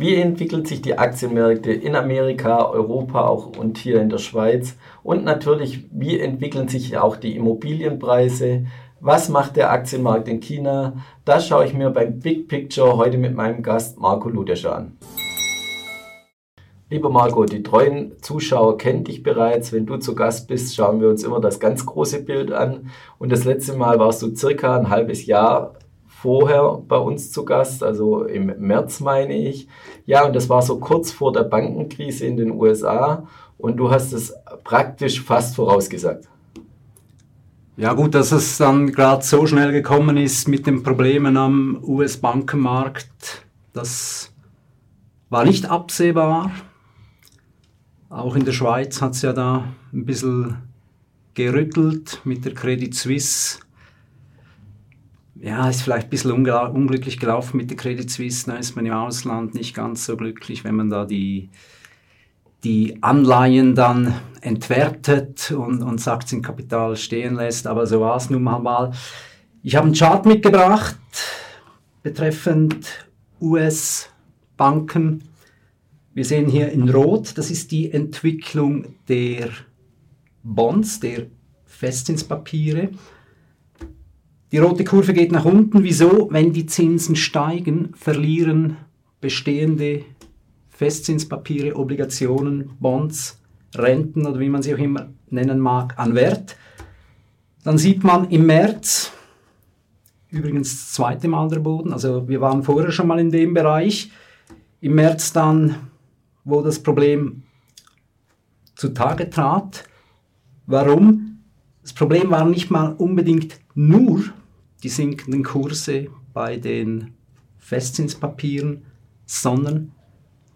Wie entwickeln sich die Aktienmärkte in Amerika, Europa auch und hier in der Schweiz? Und natürlich, wie entwickeln sich auch die Immobilienpreise? Was macht der Aktienmarkt in China? Das schaue ich mir beim Big Picture heute mit meinem Gast Marco Ludescher an. Lieber Marco, die treuen Zuschauer kennen dich bereits. Wenn du zu Gast bist, schauen wir uns immer das ganz große Bild an. Und das letzte Mal warst du circa ein halbes Jahr vorher bei uns zu Gast, also im März meine ich. Ja, und das war so kurz vor der Bankenkrise in den USA und du hast es praktisch fast vorausgesagt. Ja gut, dass es dann gerade so schnell gekommen ist mit den Problemen am US-Bankenmarkt, das war nicht absehbar. Auch in der Schweiz hat es ja da ein bisschen gerüttelt mit der Credit Suisse ja, ist vielleicht ein bisschen unglücklich gelaufen mit der Credit Suisse. Da ist man im Ausland nicht ganz so glücklich, wenn man da die, die Anleihen dann entwertet und, und sagt, sein Kapital stehen lässt. Aber so war es nun mal. Ich habe einen Chart mitgebracht betreffend US-Banken. Wir sehen hier in Rot, das ist die Entwicklung der Bonds, der Festzinspapiere. Die rote Kurve geht nach unten. Wieso? Wenn die Zinsen steigen, verlieren bestehende Festzinspapiere, Obligationen, Bonds, Renten oder wie man sie auch immer nennen mag, an Wert. Dann sieht man im März, übrigens das zweite Mal der Boden, also wir waren vorher schon mal in dem Bereich, im März dann, wo das Problem zutage trat. Warum? Das Problem war nicht mal unbedingt nur die sinkenden Kurse bei den Festzinspapieren, sondern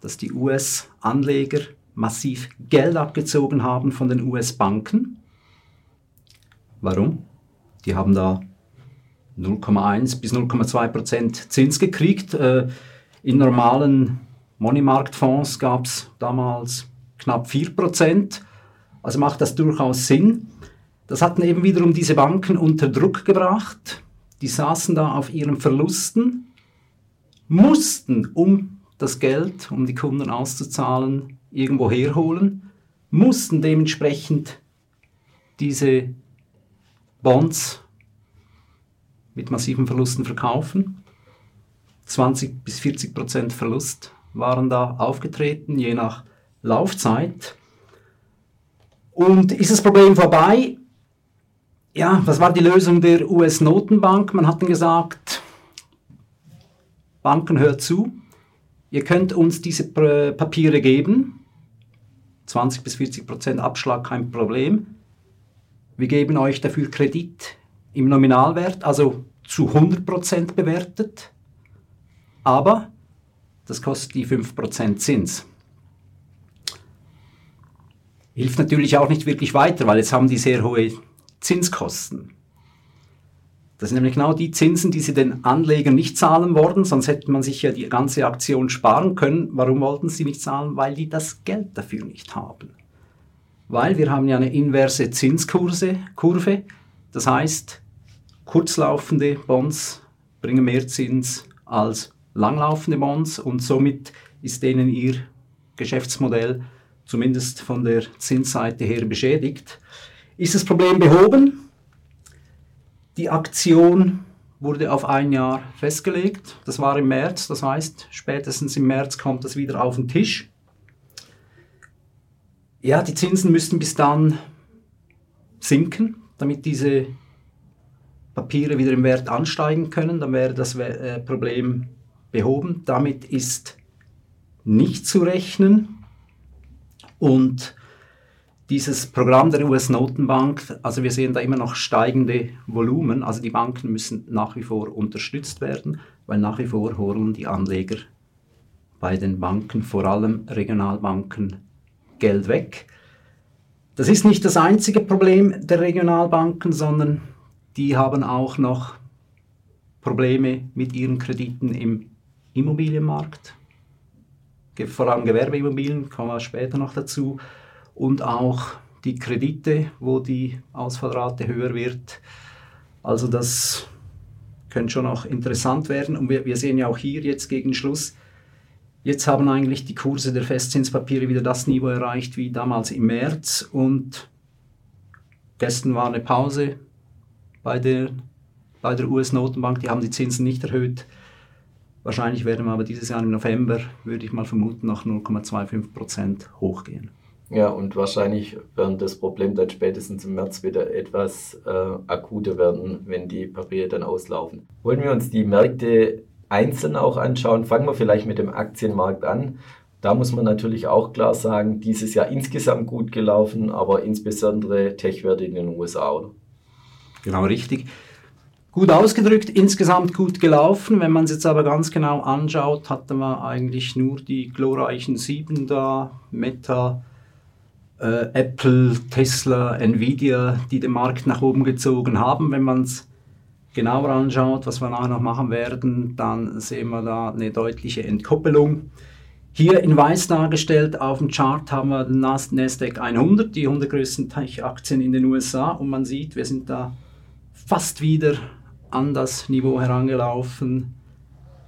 dass die US-Anleger massiv Geld abgezogen haben von den US-Banken. Warum? Die haben da 0,1 bis 0,2 Prozent Zins gekriegt. Äh, in normalen Money-Markt-Fonds gab es damals knapp 4 Prozent. Also macht das durchaus Sinn. Das hatten eben wiederum diese Banken unter Druck gebracht die saßen da auf ihren Verlusten, mussten, um das Geld, um die Kunden auszuzahlen, irgendwo herholen, mussten dementsprechend diese Bonds mit massiven Verlusten verkaufen. 20 bis 40 Prozent Verlust waren da aufgetreten, je nach Laufzeit. Und ist das Problem vorbei? Ja, was war die Lösung der US-Notenbank? Man hat dann gesagt, Banken hört zu, ihr könnt uns diese Papiere geben, 20 bis 40 Prozent Abschlag kein Problem. Wir geben euch dafür Kredit im Nominalwert, also zu 100 Prozent bewertet, aber das kostet die 5 Prozent Zins. Hilft natürlich auch nicht wirklich weiter, weil jetzt haben die sehr hohe Zinskosten. Das sind nämlich genau die Zinsen, die sie den Anlegern nicht zahlen wollten, sonst hätte man sich ja die ganze Aktion sparen können. Warum wollten sie nicht zahlen? Weil die das Geld dafür nicht haben. Weil wir haben ja eine inverse Zinskurve, Kurve, das heißt, kurzlaufende Bonds bringen mehr Zins als langlaufende Bonds und somit ist denen ihr Geschäftsmodell zumindest von der Zinsseite her beschädigt. Ist das Problem behoben? Die Aktion wurde auf ein Jahr festgelegt. Das war im März, das heißt, spätestens im März kommt das wieder auf den Tisch. Ja, die Zinsen müssten bis dann sinken, damit diese Papiere wieder im Wert ansteigen können. Dann wäre das äh, Problem behoben. Damit ist nicht zu rechnen. Und dieses Programm der US-Notenbank, also wir sehen da immer noch steigende Volumen, also die Banken müssen nach wie vor unterstützt werden, weil nach wie vor holen die Anleger bei den Banken, vor allem Regionalbanken, Geld weg. Das ist nicht das einzige Problem der Regionalbanken, sondern die haben auch noch Probleme mit ihren Krediten im Immobilienmarkt, vor allem Gewerbeimmobilien, kommen wir später noch dazu und auch die Kredite, wo die Ausfallrate höher wird. Also das könnte schon auch interessant werden. Und wir, wir sehen ja auch hier jetzt gegen Schluss, Jetzt haben eigentlich die Kurse der Festzinspapiere wieder das Niveau erreicht wie damals im März und gestern war eine Pause bei der, bei der US-Notenbank, die haben die Zinsen nicht erhöht. Wahrscheinlich werden wir aber dieses Jahr im November, würde ich mal vermuten, noch 0,25 Prozent hochgehen. Ja, und wahrscheinlich wird das Problem dann spätestens im März wieder etwas äh, akuter werden, wenn die Papiere dann auslaufen. Wollen wir uns die Märkte einzeln auch anschauen? Fangen wir vielleicht mit dem Aktienmarkt an. Da muss man natürlich auch klar sagen, dieses Jahr insgesamt gut gelaufen, aber insbesondere Tech-Werte in den USA, oder? Genau richtig. Gut ausgedrückt, insgesamt gut gelaufen. Wenn man es jetzt aber ganz genau anschaut, hatten wir eigentlich nur die glorreichen sieben da, Meta, äh, Apple, Tesla, Nvidia, die den Markt nach oben gezogen haben. Wenn man es genauer anschaut, was wir nachher noch machen werden, dann sehen wir da eine deutliche Entkoppelung. Hier in weiß dargestellt auf dem Chart haben wir den Nasdaq 100, die 100 größten Tech-Aktien in den USA und man sieht, wir sind da fast wieder an das Niveau herangelaufen,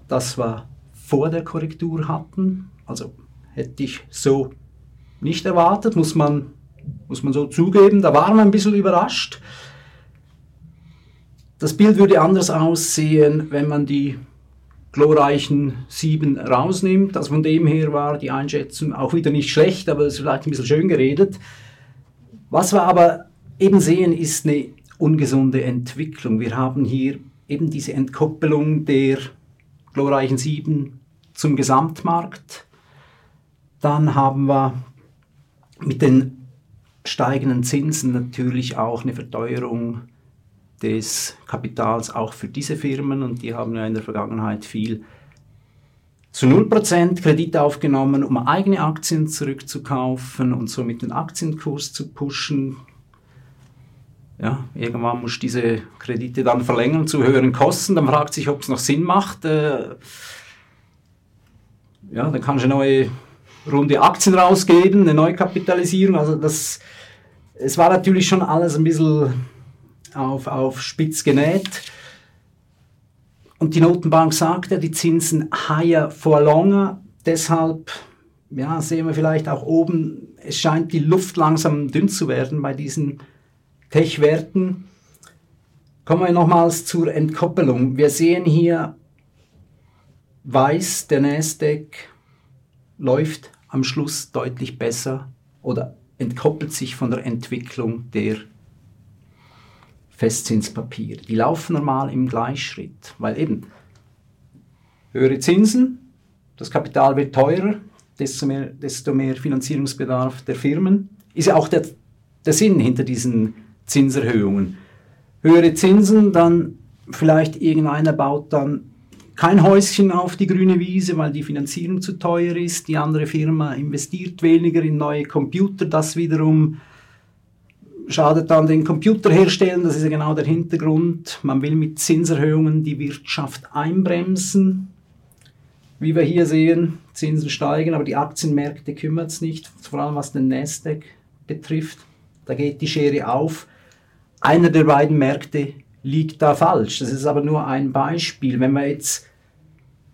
das wir vor der Korrektur hatten. Also hätte ich so nicht erwartet, muss man, muss man so zugeben. Da waren wir ein bisschen überrascht. Das Bild würde anders aussehen, wenn man die glorreichen sieben rausnimmt. Also von dem her war die Einschätzung auch wieder nicht schlecht, aber es ist vielleicht ein bisschen schön geredet. Was wir aber eben sehen, ist eine ungesunde Entwicklung. Wir haben hier eben diese Entkoppelung der glorreichen Sieben zum Gesamtmarkt. Dann haben wir mit den steigenden Zinsen natürlich auch eine Verteuerung des Kapitals auch für diese Firmen und die haben ja in der Vergangenheit viel zu 0% Kredit aufgenommen, um eigene Aktien zurückzukaufen und somit den Aktienkurs zu pushen. Ja, irgendwann muss diese Kredite dann verlängern zu höheren Kosten. Dann fragt sich, ob es noch Sinn macht. Äh, ja, dann kannst du neue Runde Aktien rausgeben, eine Neukapitalisierung. Also das, es war natürlich schon alles ein bisschen auf, auf spitz genäht. Und die Notenbank sagt ja, die Zinsen higher for longer. Deshalb ja, sehen wir vielleicht auch oben, es scheint die Luft langsam dünn zu werden bei diesen Tech-Werten. Kommen wir nochmals zur Entkoppelung. Wir sehen hier weiß, der Nasdaq läuft am Schluss deutlich besser oder entkoppelt sich von der Entwicklung der Festzinspapiere. Die laufen normal im Gleichschritt, weil eben höhere Zinsen, das Kapital wird teurer, desto mehr, desto mehr Finanzierungsbedarf der Firmen. Ist ja auch der, der Sinn hinter diesen Zinserhöhungen. Höhere Zinsen, dann vielleicht irgendeiner baut dann kein Häuschen auf die grüne Wiese, weil die Finanzierung zu teuer ist. Die andere Firma investiert weniger in neue Computer, das wiederum schadet dann den Computerherstellern. Das ist ja genau der Hintergrund. Man will mit Zinserhöhungen die Wirtschaft einbremsen. Wie wir hier sehen, Zinsen steigen, aber die Aktienmärkte kümmert es nicht, vor allem was den Nasdaq betrifft. Da geht die Schere auf einer der beiden Märkte liegt da falsch. Das ist aber nur ein Beispiel. Wenn wir jetzt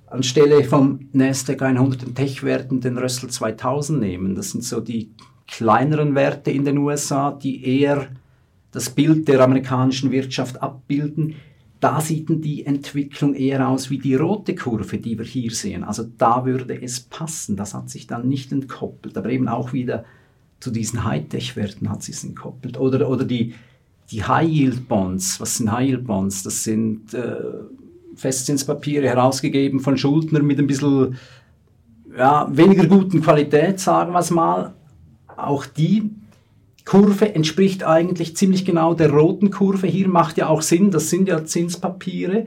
anstelle vom Nasdaq 100 den Tech-Werten den Russell 2000 nehmen, das sind so die kleineren Werte in den USA, die eher das Bild der amerikanischen Wirtschaft abbilden, da sieht die Entwicklung eher aus wie die rote Kurve, die wir hier sehen. Also da würde es passen. Das hat sich dann nicht entkoppelt, aber eben auch wieder zu diesen Hightech-Werten hat sich entkoppelt. Oder, oder die, die High-Yield-Bonds, was sind High-Yield-Bonds? Das sind äh, Festzinspapiere herausgegeben von Schuldnern mit ein bisschen ja, weniger guten Qualität, sagen wir es mal. Auch die Kurve entspricht eigentlich ziemlich genau der roten Kurve. Hier macht ja auch Sinn, das sind ja Zinspapiere.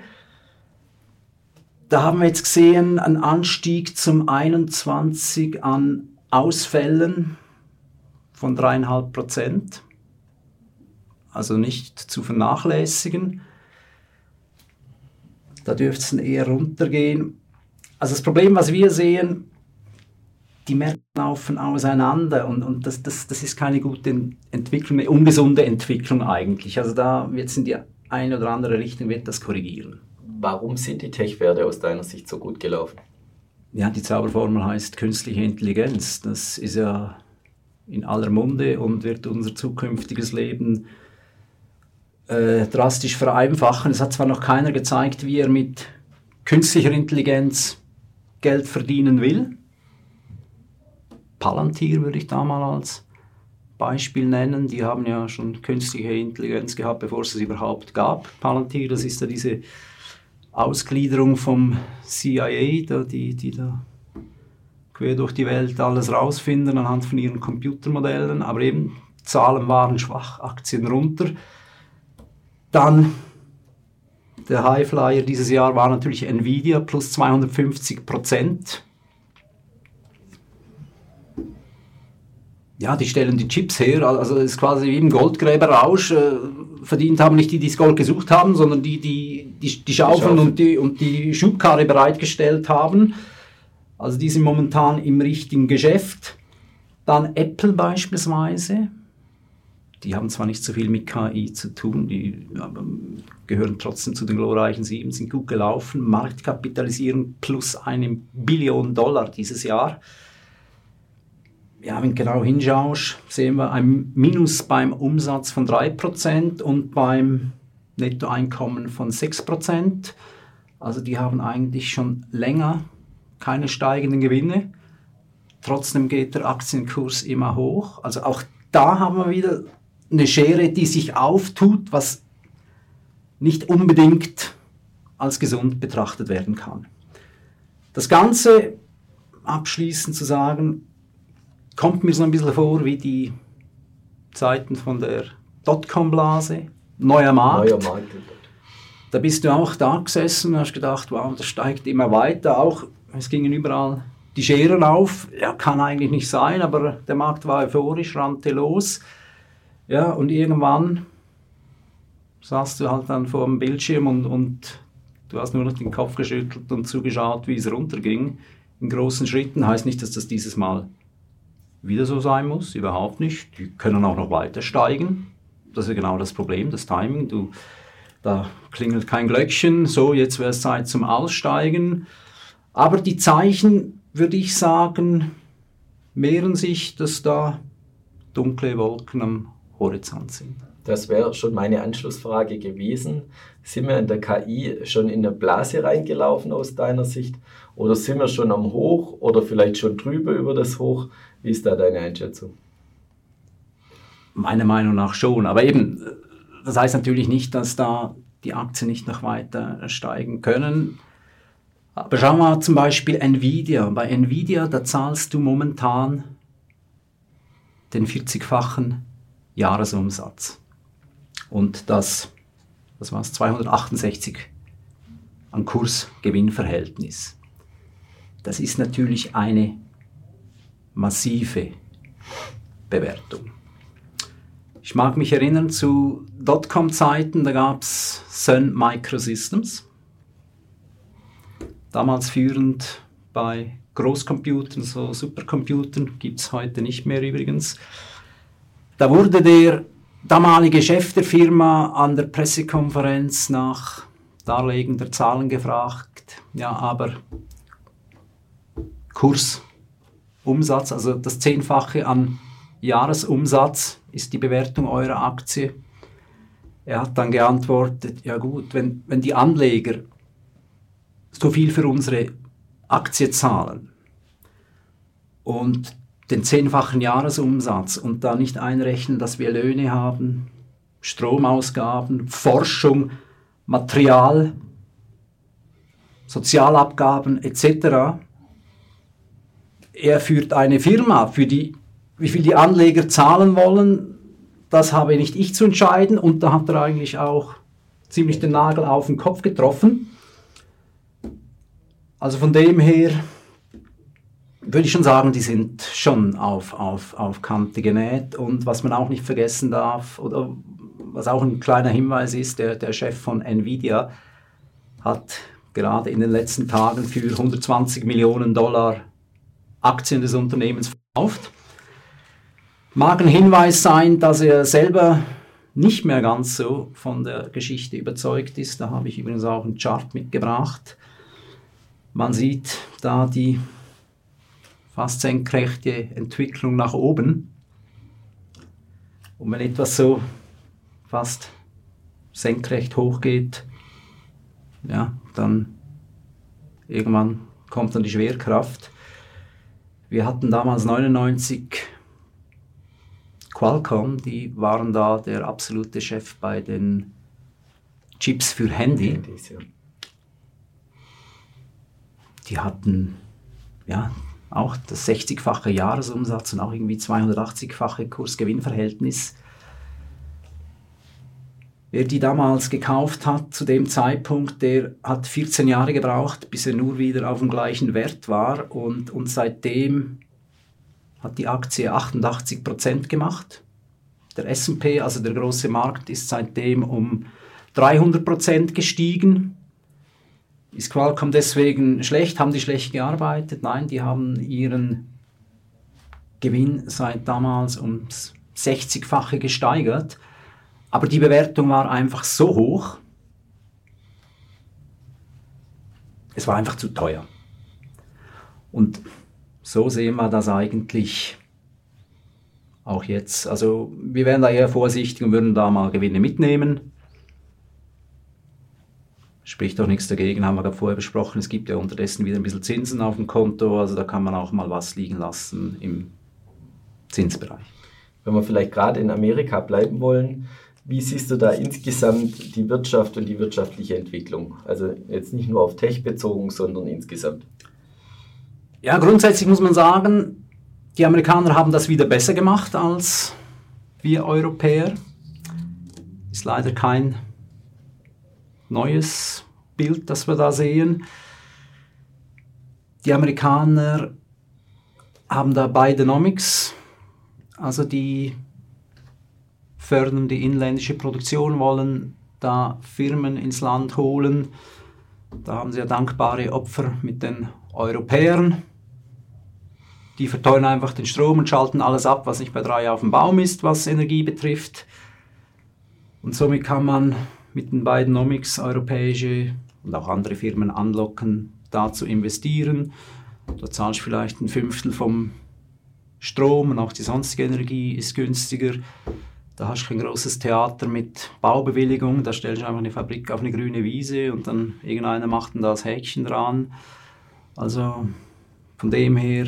Da haben wir jetzt gesehen einen Anstieg zum 21 an Ausfällen von dreieinhalb Prozent also nicht zu vernachlässigen. Da dürfte es eher runtergehen. Also das Problem, was wir sehen, die Märkte laufen auseinander und, und das, das, das ist keine gute Entwicklung, eine ungesunde Entwicklung eigentlich. Also da wird es in die eine oder andere Richtung wird das korrigieren. Warum sind die Tech-Werte aus deiner Sicht so gut gelaufen? Ja, die Zauberformel heißt künstliche Intelligenz. Das ist ja in aller Munde und wird unser zukünftiges Leben äh, drastisch vereinfachen. Es hat zwar noch keiner gezeigt, wie er mit künstlicher Intelligenz Geld verdienen will. Palantir würde ich da mal als Beispiel nennen. Die haben ja schon künstliche Intelligenz gehabt, bevor es es überhaupt gab. Palantir, das ist ja diese Ausgliederung vom CIA, da, die, die da quer durch die Welt alles rausfinden anhand von ihren Computermodellen. Aber eben, Zahlen waren schwach, Aktien runter. Dann der Highflyer dieses Jahr war natürlich Nvidia plus 250 Prozent. Ja, die stellen die Chips her, also es ist quasi wie im Goldgräberrausch. Äh, verdient haben nicht die, die das Gold gesucht haben, sondern die, die die, die Schaufeln und die, und die Schubkarre bereitgestellt haben. Also die sind momentan im richtigen Geschäft. Dann Apple beispielsweise, die haben zwar nicht so viel mit KI zu tun, die gehören trotzdem zu den glorreichen Sieben, sind gut gelaufen. Marktkapitalisierung plus eine Billion Dollar dieses Jahr. Ja, wenn genau hinschaust, sehen wir ein Minus beim Umsatz von 3% und beim Nettoeinkommen von 6%. Also die haben eigentlich schon länger keine steigenden Gewinne. Trotzdem geht der Aktienkurs immer hoch. Also auch da haben wir wieder eine Schere, die sich auftut, was nicht unbedingt als gesund betrachtet werden kann. Das Ganze, abschließend zu sagen, kommt mir so ein bisschen vor wie die Zeiten von der Dotcom-Blase, neuer Markt. Neuer Markt. Da bist du auch da gesessen und hast gedacht, wow, das steigt immer weiter. Auch es gingen überall die Scheren auf. Ja, kann eigentlich nicht sein, aber der Markt war euphorisch, rannte los. Ja, und irgendwann saß du halt dann vor dem Bildschirm und, und du hast nur noch den Kopf geschüttelt und zugeschaut, wie es runterging. In großen Schritten heißt nicht, dass das dieses Mal wieder so sein muss, überhaupt nicht. Die können auch noch weiter steigen. Das ist genau das Problem, das Timing. Du, da klingelt kein Glöckchen, so jetzt wäre es Zeit zum Aussteigen. Aber die Zeichen, würde ich sagen, mehren sich, dass da dunkle Wolken am Horizont sind. Das wäre schon meine Anschlussfrage gewesen. Sind wir in der KI schon in eine Blase reingelaufen aus deiner Sicht? Oder sind wir schon am Hoch oder vielleicht schon drüber über das Hoch? Wie ist da deine Einschätzung? Meiner Meinung nach schon. Aber eben, das heißt natürlich nicht, dass da die Aktien nicht noch weiter steigen können. Aber schau mal zum Beispiel Nvidia. Bei Nvidia, da zahlst du momentan den 40-fachen Jahresumsatz. Und das, das war es, 268 an Kursgewinnverhältnis. Das ist natürlich eine massive Bewertung. Ich mag mich erinnern zu Dotcom-Zeiten, da gab es Sun Microsystems. Damals führend bei Großcomputern, so Supercomputern, gibt es heute nicht mehr übrigens. Da wurde der damalige Chef der Firma an der Pressekonferenz nach Darlegen der Zahlen gefragt. Ja, aber Kursumsatz, also das Zehnfache an Jahresumsatz ist die Bewertung eurer Aktie. Er hat dann geantwortet, ja gut, wenn, wenn die Anleger so viel für unsere Aktie zahlen und den zehnfachen Jahresumsatz und da nicht einrechnen, dass wir Löhne haben, Stromausgaben, Forschung, Material, Sozialabgaben etc. Er führt eine Firma, für die, wie viel die Anleger zahlen wollen, das habe nicht ich zu entscheiden und da hat er eigentlich auch ziemlich den Nagel auf den Kopf getroffen. Also von dem her würde ich schon sagen, die sind schon auf, auf, auf Kante genäht. Und was man auch nicht vergessen darf, oder was auch ein kleiner Hinweis ist, der, der Chef von Nvidia hat gerade in den letzten Tagen für 120 Millionen Dollar Aktien des Unternehmens verkauft. Mag ein Hinweis sein, dass er selber nicht mehr ganz so von der Geschichte überzeugt ist. Da habe ich übrigens auch einen Chart mitgebracht. Man sieht da die fast senkrechte Entwicklung nach oben. Und wenn etwas so fast senkrecht hochgeht, ja, dann irgendwann kommt dann die Schwerkraft. Wir hatten damals 99 Qualcomm, die waren da der absolute Chef bei den Chips für Handy. Die hatten ja auch das 60-fache Jahresumsatz und auch irgendwie 280-fache Kursgewinnverhältnis. Wer die damals gekauft hat, zu dem Zeitpunkt, der hat 14 Jahre gebraucht, bis er nur wieder auf dem gleichen Wert war. Und, und seitdem hat die Aktie 88 Prozent gemacht. Der SP, also der große Markt, ist seitdem um 300 Prozent gestiegen. Ist Qualcomm deswegen schlecht? Haben die schlecht gearbeitet? Nein, die haben ihren Gewinn seit damals ums 60-fache gesteigert. Aber die Bewertung war einfach so hoch, es war einfach zu teuer. Und so sehen wir das eigentlich auch jetzt. Also wir wären da eher vorsichtig und würden da mal Gewinne mitnehmen. Spricht doch nichts dagegen, haben wir gerade vorher besprochen. Es gibt ja unterdessen wieder ein bisschen Zinsen auf dem Konto, also da kann man auch mal was liegen lassen im Zinsbereich. Wenn wir vielleicht gerade in Amerika bleiben wollen, wie siehst du da insgesamt die Wirtschaft und die wirtschaftliche Entwicklung? Also jetzt nicht nur auf Tech bezogen, sondern insgesamt. Ja, grundsätzlich muss man sagen, die Amerikaner haben das wieder besser gemacht als wir Europäer. Ist leider kein neues Bild, das wir da sehen. Die Amerikaner haben da Bidenomics, also die fördern die inländische Produktion, wollen da Firmen ins Land holen. Da haben sie ja dankbare Opfer mit den Europäern. Die verteuern einfach den Strom und schalten alles ab, was nicht bei drei auf dem Baum ist, was Energie betrifft. Und somit kann man mit den beiden Nomics europäische und auch andere Firmen anlocken, da zu investieren. Da zahlst du vielleicht ein Fünftel vom Strom und auch die sonstige Energie ist günstiger. Da hast du kein großes Theater mit Baubewilligung, da stellst du einfach eine Fabrik auf eine grüne Wiese und dann irgendeiner macht dann das Häkchen dran. Also von dem her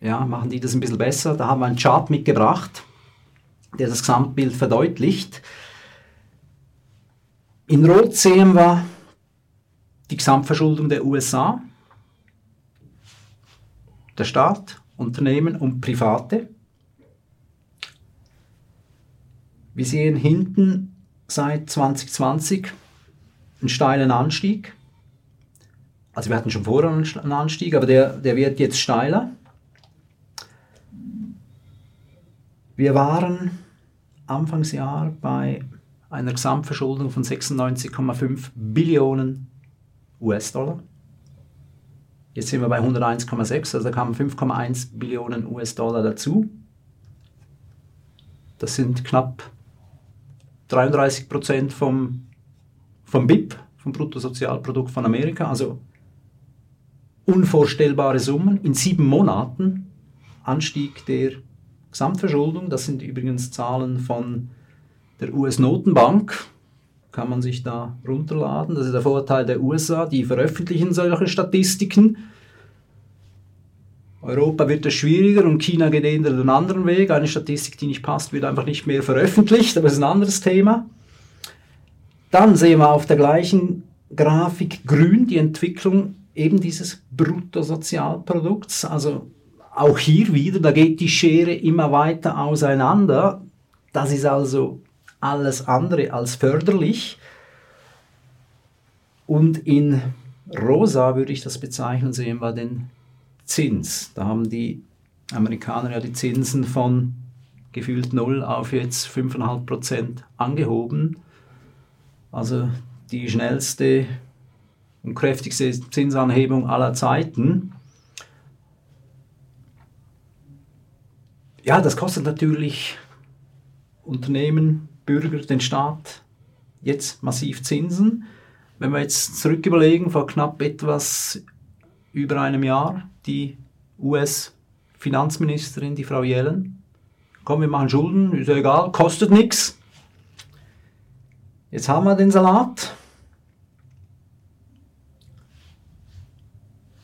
ja, machen die das ein bisschen besser. Da haben wir einen Chart mitgebracht, der das Gesamtbild verdeutlicht. In Rot sehen wir die Gesamtverschuldung der USA, der Staat, Unternehmen und Private. Wir sehen hinten seit 2020 einen steilen Anstieg. Also wir hatten schon vorher einen Anstieg, aber der, der wird jetzt steiler. Wir waren Anfangsjahr bei einer Gesamtverschuldung von 96,5 Billionen US-Dollar. Jetzt sind wir bei 101,6, also da kamen 5,1 Billionen US-Dollar dazu. Das sind knapp 33 Prozent vom, vom BIP, vom Bruttosozialprodukt von Amerika, also unvorstellbare Summen. In sieben Monaten Anstieg der Gesamtverschuldung, das sind übrigens Zahlen von der US-Notenbank, kann man sich da runterladen. Das ist der Vorteil der USA, die veröffentlichen solche Statistiken. Europa wird es schwieriger und China geht eher den anderen Weg. Eine Statistik, die nicht passt, wird einfach nicht mehr veröffentlicht, aber das ist ein anderes Thema. Dann sehen wir auf der gleichen Grafik grün die Entwicklung eben dieses Bruttosozialprodukts. Also auch hier wieder, da geht die Schere immer weiter auseinander. Das ist also alles andere als förderlich. Und in rosa würde ich das bezeichnen, sehen wir den Zins. Da haben die Amerikaner ja die Zinsen von gefühlt 0 auf jetzt 5,5 Prozent angehoben. Also die schnellste und kräftigste Zinsanhebung aller Zeiten. Ja, das kostet natürlich Unternehmen, Bürger, den Staat jetzt massiv Zinsen. wenn wir jetzt zurück überlegen, vor knapp etwas über einem Jahr, die US-Finanzministerin, die Frau Yellen, komm, wir machen Schulden, ist ja egal, kostet nichts. Jetzt haben wir den Salat.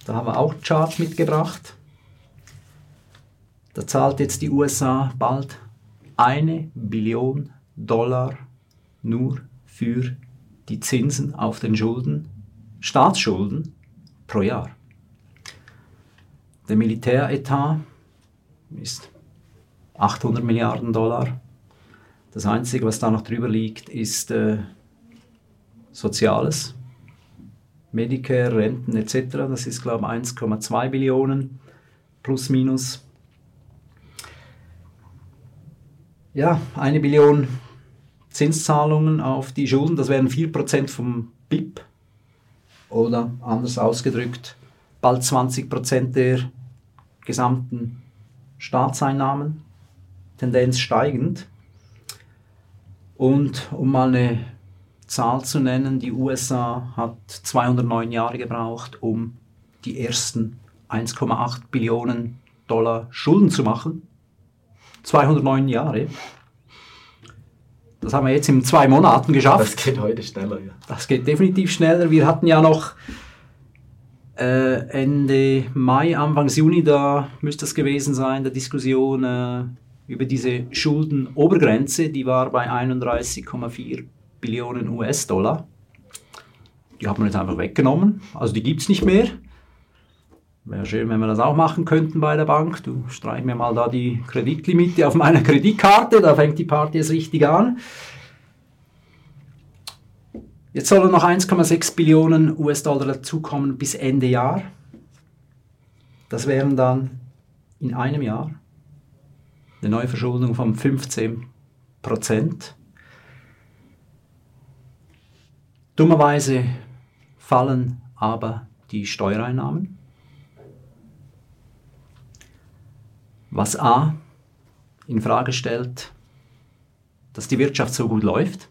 Da haben wir auch einen Chart mitgebracht. Da zahlt jetzt die USA bald eine Billion Dollar nur für die Zinsen auf den Schulden, Staatsschulden pro Jahr. Der Militäretat ist 800 Milliarden Dollar. Das Einzige, was da noch drüber liegt, ist äh, Soziales, Medicare, Renten etc. Das ist, glaube ich, 1,2 Billionen plus minus. Ja, eine Billion Zinszahlungen auf die Schulden, das wären 4% vom BIP. Oder anders ausgedrückt, bald 20% der gesamten Staatseinnahmen, Tendenz steigend. Und um mal eine Zahl zu nennen, die USA hat 209 Jahre gebraucht, um die ersten 1,8 Billionen Dollar Schulden zu machen. 209 Jahre. Das haben wir jetzt in zwei Monaten geschafft. Das geht heute schneller, ja. Das geht definitiv schneller. Wir hatten ja noch äh, Ende Mai, Anfang Juni, da müsste es gewesen sein, der Diskussion äh, über diese Schuldenobergrenze, die war bei 31,4 Billionen US-Dollar. Die hat man jetzt einfach weggenommen. Also die gibt es nicht mehr. Wäre schön, wenn wir das auch machen könnten bei der Bank. Du streich mir mal da die Kreditlimite auf meiner Kreditkarte, da fängt die Party jetzt richtig an. Jetzt sollen noch 1,6 Billionen US-Dollar dazukommen bis Ende Jahr. Das wären dann in einem Jahr eine Neuverschuldung von 15 Prozent. Dummerweise fallen aber die Steuereinnahmen. Was A in Frage stellt, dass die Wirtschaft so gut läuft.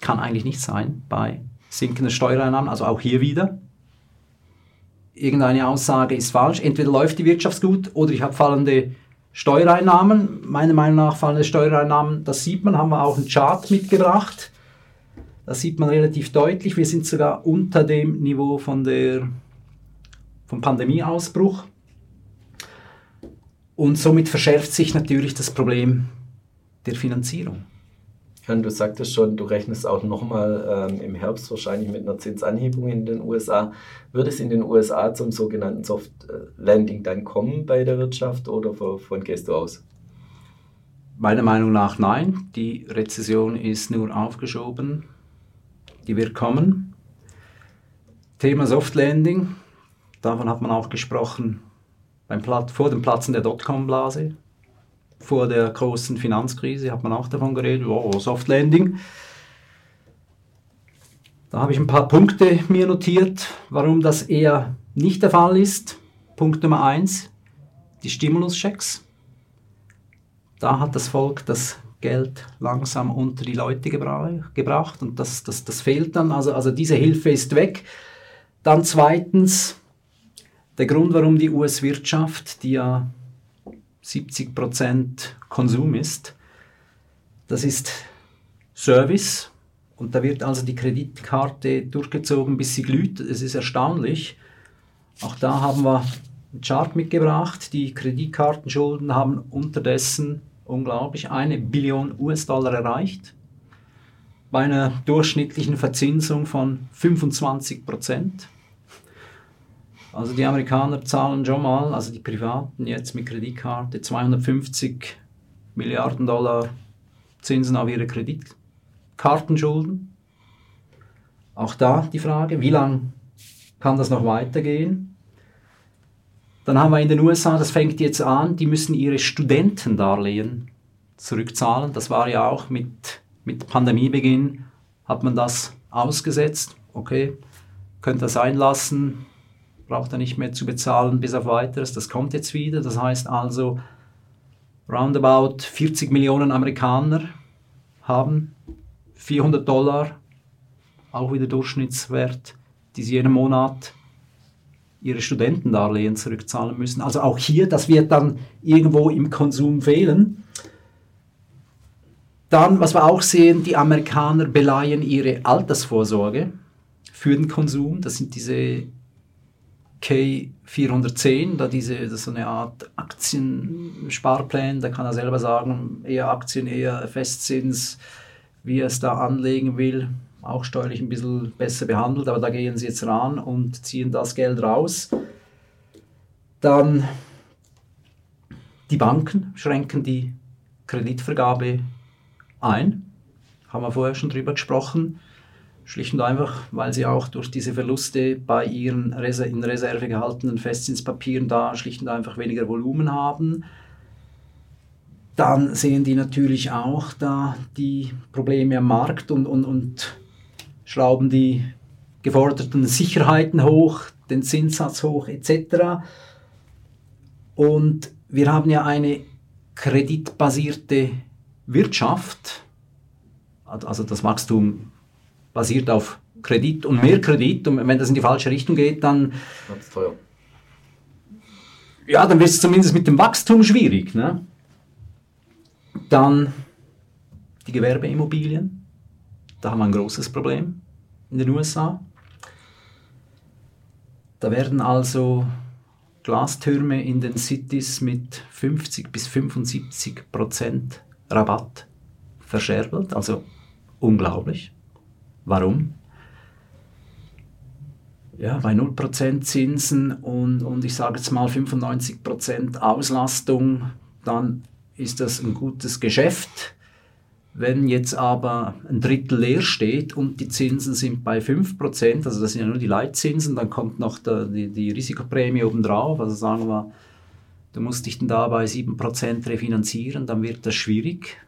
Kann eigentlich nicht sein bei sinkenden Steuereinnahmen, also auch hier wieder. Irgendeine Aussage ist falsch. Entweder läuft die Wirtschaft gut oder ich habe fallende Steuereinnahmen. Meiner Meinung nach fallende Steuereinnahmen, das sieht man, haben wir auch einen Chart mitgebracht. Das sieht man relativ deutlich. Wir sind sogar unter dem Niveau von der, vom Pandemieausbruch. Und somit verschärft sich natürlich das Problem der Finanzierung. Und du sagtest schon, du rechnest auch nochmal ähm, im Herbst wahrscheinlich mit einer Zinsanhebung in den USA. Wird es in den USA zum sogenannten Soft Landing dann kommen bei der Wirtschaft oder wovon gehst du aus? Meiner Meinung nach nein. Die Rezession ist nur aufgeschoben. Die wird kommen. Thema Soft Landing, davon hat man auch gesprochen beim Plat vor dem Platzen der Dotcom-Blase, vor der großen Finanzkrise, hat man auch davon geredet, oh, Soft Landing. Da habe ich ein paar Punkte mir notiert, warum das eher nicht der Fall ist. Punkt Nummer eins, die Stimuluschecks. Da hat das Volk das Geld langsam unter die Leute gebracht und das, das, das fehlt dann. Also, also diese Hilfe ist weg. Dann zweitens der Grund, warum die US-Wirtschaft, die ja 70% Konsum ist, das ist Service. Und da wird also die Kreditkarte durchgezogen, bis sie glüht. Es ist erstaunlich. Auch da haben wir einen Chart mitgebracht. Die Kreditkartenschulden haben unterdessen unglaublich eine Billion US-Dollar erreicht. Bei einer durchschnittlichen Verzinsung von 25 Prozent. Also die Amerikaner zahlen schon mal, also die Privaten jetzt mit Kreditkarte 250 Milliarden Dollar Zinsen auf ihre Kreditkartenschulden. Auch da die Frage, wie lange kann das noch weitergehen? Dann haben wir in den USA, das fängt jetzt an, die müssen ihre Studentendarlehen zurückzahlen. Das war ja auch mit, mit Pandemiebeginn, hat man das ausgesetzt. Okay, könnt ihr sein lassen, braucht er nicht mehr zu bezahlen bis auf weiteres. Das kommt jetzt wieder. Das heißt also, roundabout 40 Millionen Amerikaner haben 400 Dollar auch wieder Durchschnittswert, die sie jeden Monat ihre Studentendarlehen zurückzahlen müssen. Also auch hier, das wird dann irgendwo im Konsum fehlen. Dann, was wir auch sehen, die Amerikaner beleihen ihre Altersvorsorge für den Konsum. Das sind diese K410, da diese, das ist so eine Art Aktiensparplan, da kann er selber sagen, eher Aktien, eher Festzins, wie er es da anlegen will. Auch steuerlich ein bisschen besser behandelt, aber da gehen sie jetzt ran und ziehen das Geld raus. Dann die Banken schränken die Kreditvergabe ein. Haben wir vorher schon drüber gesprochen. Schlicht und einfach, weil sie auch durch diese Verluste bei ihren in Reserve gehaltenen Festzinspapieren da schlicht und einfach weniger Volumen haben. Dann sehen die natürlich auch da die Probleme am Markt und, und, und schrauben die geforderten Sicherheiten hoch, den Zinssatz hoch etc. Und wir haben ja eine kreditbasierte Wirtschaft, also das Wachstum basiert auf Kredit und mehr Kredit und wenn das in die falsche Richtung geht, dann Wird's teuer. ja, dann wird es zumindest mit dem Wachstum schwierig. Ne? Dann die Gewerbeimmobilien, da haben wir ein großes Problem in den USA. Da werden also Glastürme in den Cities mit 50 bis 75 Prozent Rabatt verscherbelt, also unglaublich. Warum? Ja, bei 0% Zinsen und, und ich sage jetzt mal 95% Auslastung, dann ist das ein gutes Geschäft. Wenn jetzt aber ein Drittel leer steht und die Zinsen sind bei 5%, also das sind ja nur die Leitzinsen, dann kommt noch der, die, die Risikoprämie obendrauf, also sagen wir, du musst dich dann da bei 7% refinanzieren, dann wird das schwierig.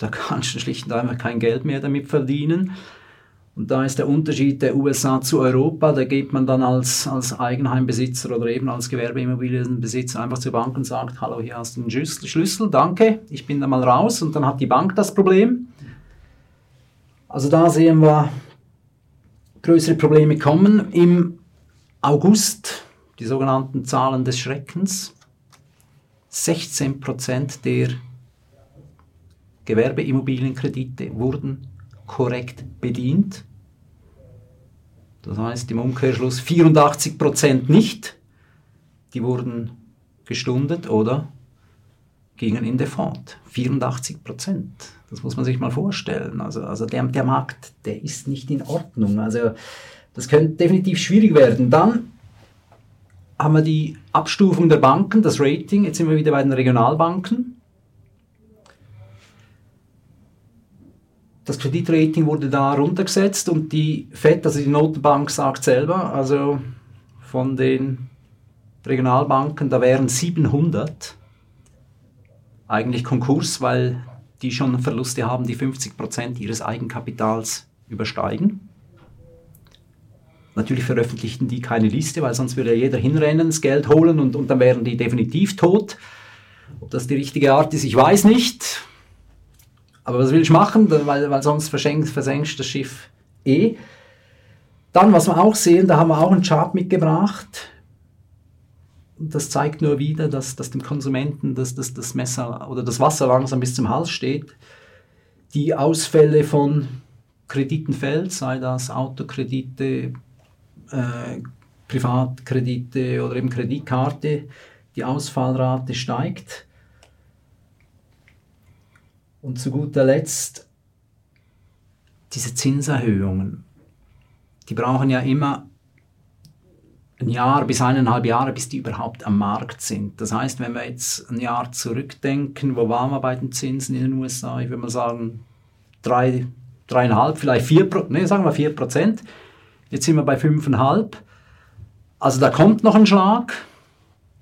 Da kannst du schlicht und einfach kein Geld mehr damit verdienen. Und da ist der Unterschied der USA zu Europa. Da geht man dann als, als Eigenheimbesitzer oder eben als Gewerbeimmobilienbesitzer einfach zur Bank und sagt, hallo, hier hast du einen Schlüssel, danke, ich bin da mal raus. Und dann hat die Bank das Problem. Also da sehen wir größere Probleme kommen. Im August, die sogenannten Zahlen des Schreckens, 16% der Gewerbeimmobilienkredite wurden korrekt bedient. Das heißt im Umkehrschluss 84% nicht. Die wurden gestundet oder gingen in Default. 84% Das muss man sich mal vorstellen. Also, also der, der Markt, der ist nicht in Ordnung. Also das könnte definitiv schwierig werden. Dann haben wir die Abstufung der Banken, das Rating. Jetzt sind wir wieder bei den Regionalbanken. Das Kreditrating wurde da runtergesetzt und die FED, also die Notenbank, sagt selber, also von den Regionalbanken, da wären 700 eigentlich Konkurs, weil die schon Verluste haben, die 50 Prozent ihres Eigenkapitals übersteigen. Natürlich veröffentlichten die keine Liste, weil sonst würde jeder hinrennen, das Geld holen und, und dann wären die definitiv tot. Ob das die richtige Art ist, ich weiß nicht. Aber was will ich machen, weil, weil sonst versenkst, versenkst das Schiff eh. Dann, was wir auch sehen, da haben wir auch einen Chart mitgebracht. Das zeigt nur wieder, dass, dass dem Konsumenten das, das, das Messer oder das Wasser langsam bis zum Hals steht. Die Ausfälle von Krediten fällt, sei das Autokredite, äh, Privatkredite oder eben Kreditkarte, die Ausfallrate steigt. Und zu guter Letzt diese Zinserhöhungen. Die brauchen ja immer ein Jahr bis eineinhalb Jahre, bis die überhaupt am Markt sind. Das heißt, wenn wir jetzt ein Jahr zurückdenken, wo waren wir bei den Zinsen in den USA? Ich würde mal sagen, drei, dreieinhalb, vielleicht vier, nee, sagen wir vier Prozent. Jetzt sind wir bei fünfeinhalb. Also da kommt noch ein Schlag,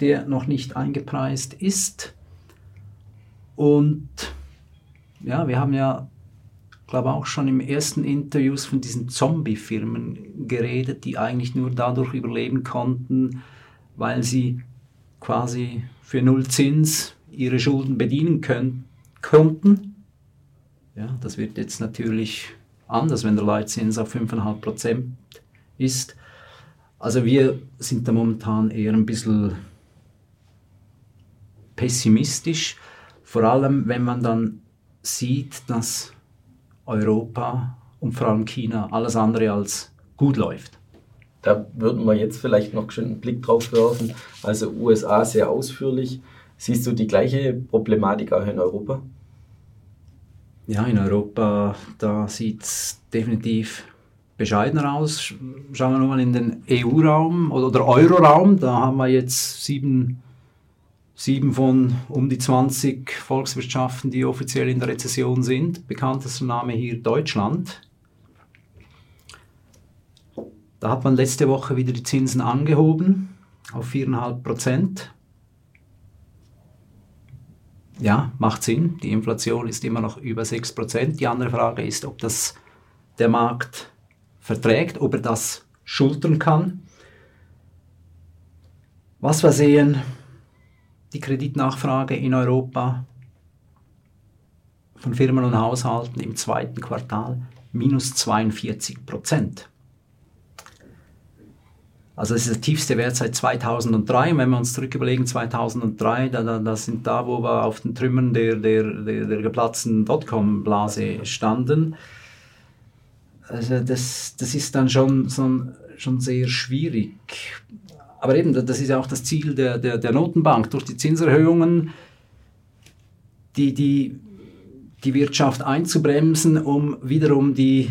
der noch nicht eingepreist ist. Und ja, wir haben ja, glaube auch schon im ersten Interviews von diesen Zombie-Firmen geredet, die eigentlich nur dadurch überleben konnten, weil sie quasi für null Zins ihre Schulden bedienen können, konnten. Ja, das wird jetzt natürlich anders, wenn der Leitzins auf 5,5% ist. Also wir sind da momentan eher ein bisschen pessimistisch, vor allem wenn man dann sieht, dass Europa und vor allem China alles andere als gut läuft. Da würden wir jetzt vielleicht noch einen Blick drauf werfen. Also USA sehr ausführlich. Siehst du die gleiche Problematik auch in Europa? Ja, in Europa, da sieht es definitiv bescheidener aus. Schauen wir nochmal in den EU-Raum oder, oder Euro-Raum. Da haben wir jetzt sieben, sieben von um die 20 Volkswirtschaften, die offiziell in der Rezession sind. Bekanntester Name hier Deutschland. Da hat man letzte Woche wieder die Zinsen angehoben auf 4,5 Prozent. Ja, macht Sinn. Die Inflation ist immer noch über 6 Prozent. Die andere Frage ist, ob das der Markt verträgt, ob er das schultern kann. Was wir sehen, die Kreditnachfrage in Europa von Firmen und Haushalten im zweiten Quartal minus 42 Prozent. Also das ist der tiefste Wert seit 2003. Und wenn wir uns zurück überlegen, 2003, da, da, das sind da, wo wir auf den Trümmern der, der, der, der geplatzten Dotcom-Blase standen. Also das, das ist dann schon, schon, schon sehr schwierig. Aber eben, das ist ja auch das Ziel der, der, der Notenbank. Durch die Zinserhöhungen die, die, die Wirtschaft einzubremsen, um wiederum die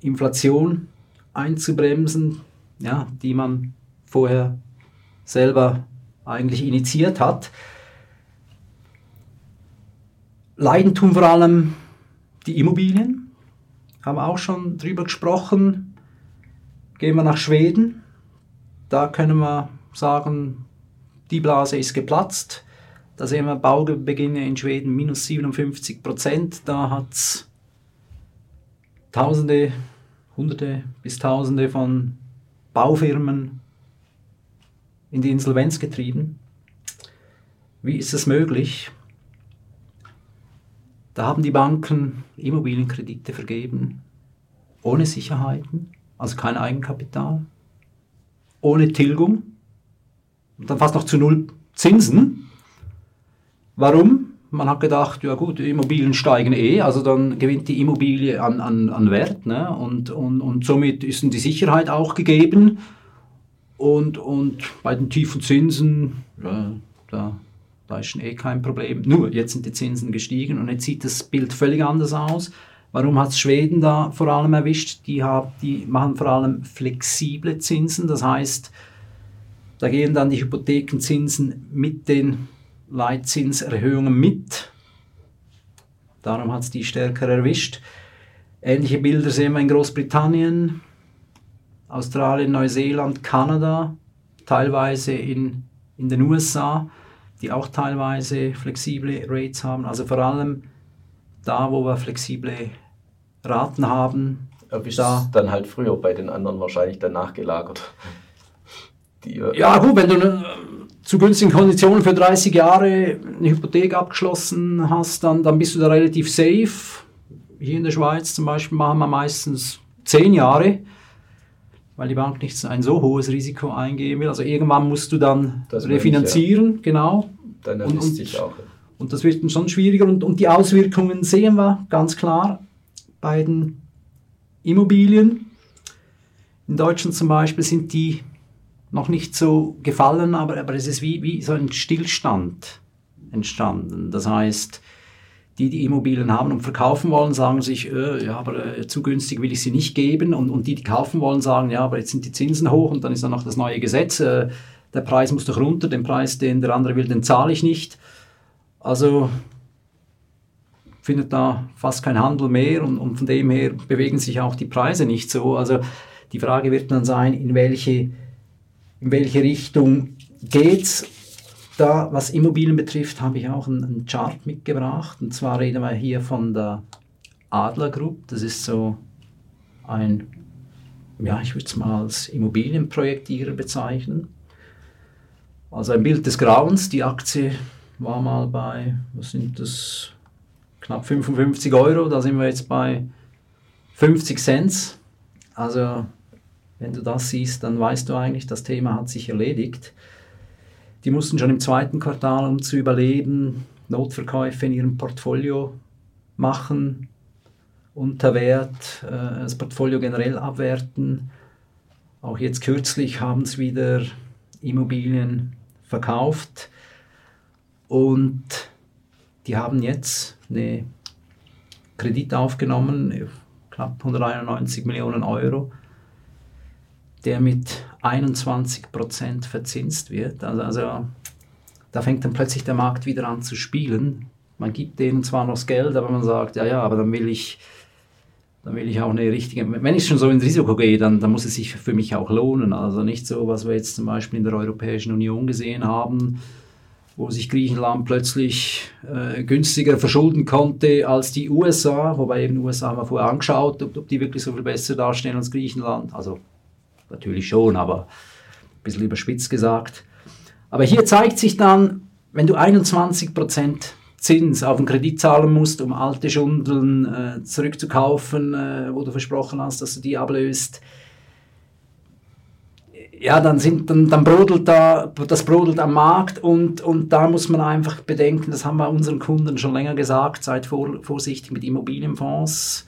Inflation einzubremsen, ja, die man vorher selber eigentlich initiiert hat. Leiden tun vor allem die Immobilien, haben wir auch schon drüber gesprochen. Gehen wir nach Schweden, da können wir sagen, die Blase ist geplatzt. Da sehen wir Baubeginne in Schweden minus 57 Prozent. Da hat es Tausende, Hunderte bis Tausende von Baufirmen in die Insolvenz getrieben. Wie ist es möglich? Da haben die Banken Immobilienkredite vergeben, ohne Sicherheiten, also kein Eigenkapital, ohne Tilgung und dann fast noch zu null Zinsen. Warum? Man hat gedacht, ja gut, Immobilien steigen eh, also dann gewinnt die Immobilie an, an, an Wert ne? und, und, und somit ist die Sicherheit auch gegeben. Und, und bei den tiefen Zinsen, ja, da, da ist schon eh kein Problem. Nur, jetzt sind die Zinsen gestiegen und jetzt sieht das Bild völlig anders aus. Warum hat Schweden da vor allem erwischt? Die, haben, die machen vor allem flexible Zinsen, das heißt, da gehen dann die Hypothekenzinsen mit den Leitzinserhöhungen mit. Darum hat es die stärker erwischt. Ähnliche Bilder sehen wir in Großbritannien, Australien, Neuseeland, Kanada, teilweise in, in den USA, die auch teilweise flexible Rates haben. Also vor allem da, wo wir flexible Raten haben. Erwischt da, dann halt früher bei den anderen wahrscheinlich dann nachgelagert. Die, äh, ja gut, wenn du ne, zu günstigen Konditionen für 30 Jahre eine Hypothek abgeschlossen hast, dann, dann bist du da relativ safe. Hier in der Schweiz zum Beispiel machen wir meistens 10 Jahre, weil die Bank nicht ein so hohes Risiko eingehen will. Also irgendwann musst du dann das refinanzieren, ich, ja. genau. Dann und, sich auch. Und das wird dann schon schwieriger. Und, und die Auswirkungen sehen wir ganz klar bei den Immobilien. In Deutschland zum Beispiel sind die noch nicht so gefallen, aber, aber es ist wie, wie so ein Stillstand entstanden. Das heißt, die, die Immobilien haben und verkaufen wollen, sagen sich, äh, ja, aber äh, zu günstig will ich sie nicht geben. Und, und die, die kaufen wollen, sagen, ja, aber jetzt sind die Zinsen hoch und dann ist dann noch das neue Gesetz, äh, der Preis muss doch runter, den Preis, den der andere will, den zahle ich nicht. Also findet da fast kein Handel mehr und, und von dem her bewegen sich auch die Preise nicht so. Also die Frage wird dann sein, in welche in welche Richtung geht's. Da, was Immobilien betrifft, habe ich auch einen, einen Chart mitgebracht. Und zwar reden wir hier von der Adler Group. Das ist so ein, ja, ich würde es mal als Immobilienprojektierer bezeichnen. Also ein Bild des Grauens. Die Aktie war mal bei, was sind das, knapp 55 Euro. Da sind wir jetzt bei 50 Cent. Also wenn du das siehst, dann weißt du eigentlich, das Thema hat sich erledigt. Die mussten schon im zweiten Quartal, um zu überleben, Notverkäufe in ihrem Portfolio machen, unter Wert, äh, das Portfolio generell abwerten. Auch jetzt kürzlich haben sie wieder Immobilien verkauft und die haben jetzt eine Kredit aufgenommen, knapp 191 Millionen Euro, der mit 21 Prozent verzinst wird. Also, also da fängt dann plötzlich der Markt wieder an zu spielen. Man gibt denen zwar noch das Geld, aber man sagt, ja, ja, aber dann will ich, dann will ich auch eine richtige, wenn ich schon so ins Risiko gehe, dann, dann muss es sich für mich auch lohnen. Also nicht so, was wir jetzt zum Beispiel in der Europäischen Union gesehen haben, wo sich Griechenland plötzlich äh, günstiger verschulden konnte als die USA, wobei eben die USA wir vorher angeschaut, ob, ob die wirklich so viel besser dastehen als Griechenland. Also natürlich schon, aber ein bisschen überspitzt gesagt. Aber hier zeigt sich dann, wenn du 21% Zins auf den Kredit zahlen musst, um alte Schundeln äh, zurückzukaufen, äh, wo du versprochen hast, dass du die ablöst, ja, dann, sind, dann, dann brodelt da, das brodelt am Markt und, und da muss man einfach bedenken, das haben wir unseren Kunden schon länger gesagt, seid vor, vorsichtig mit Immobilienfonds.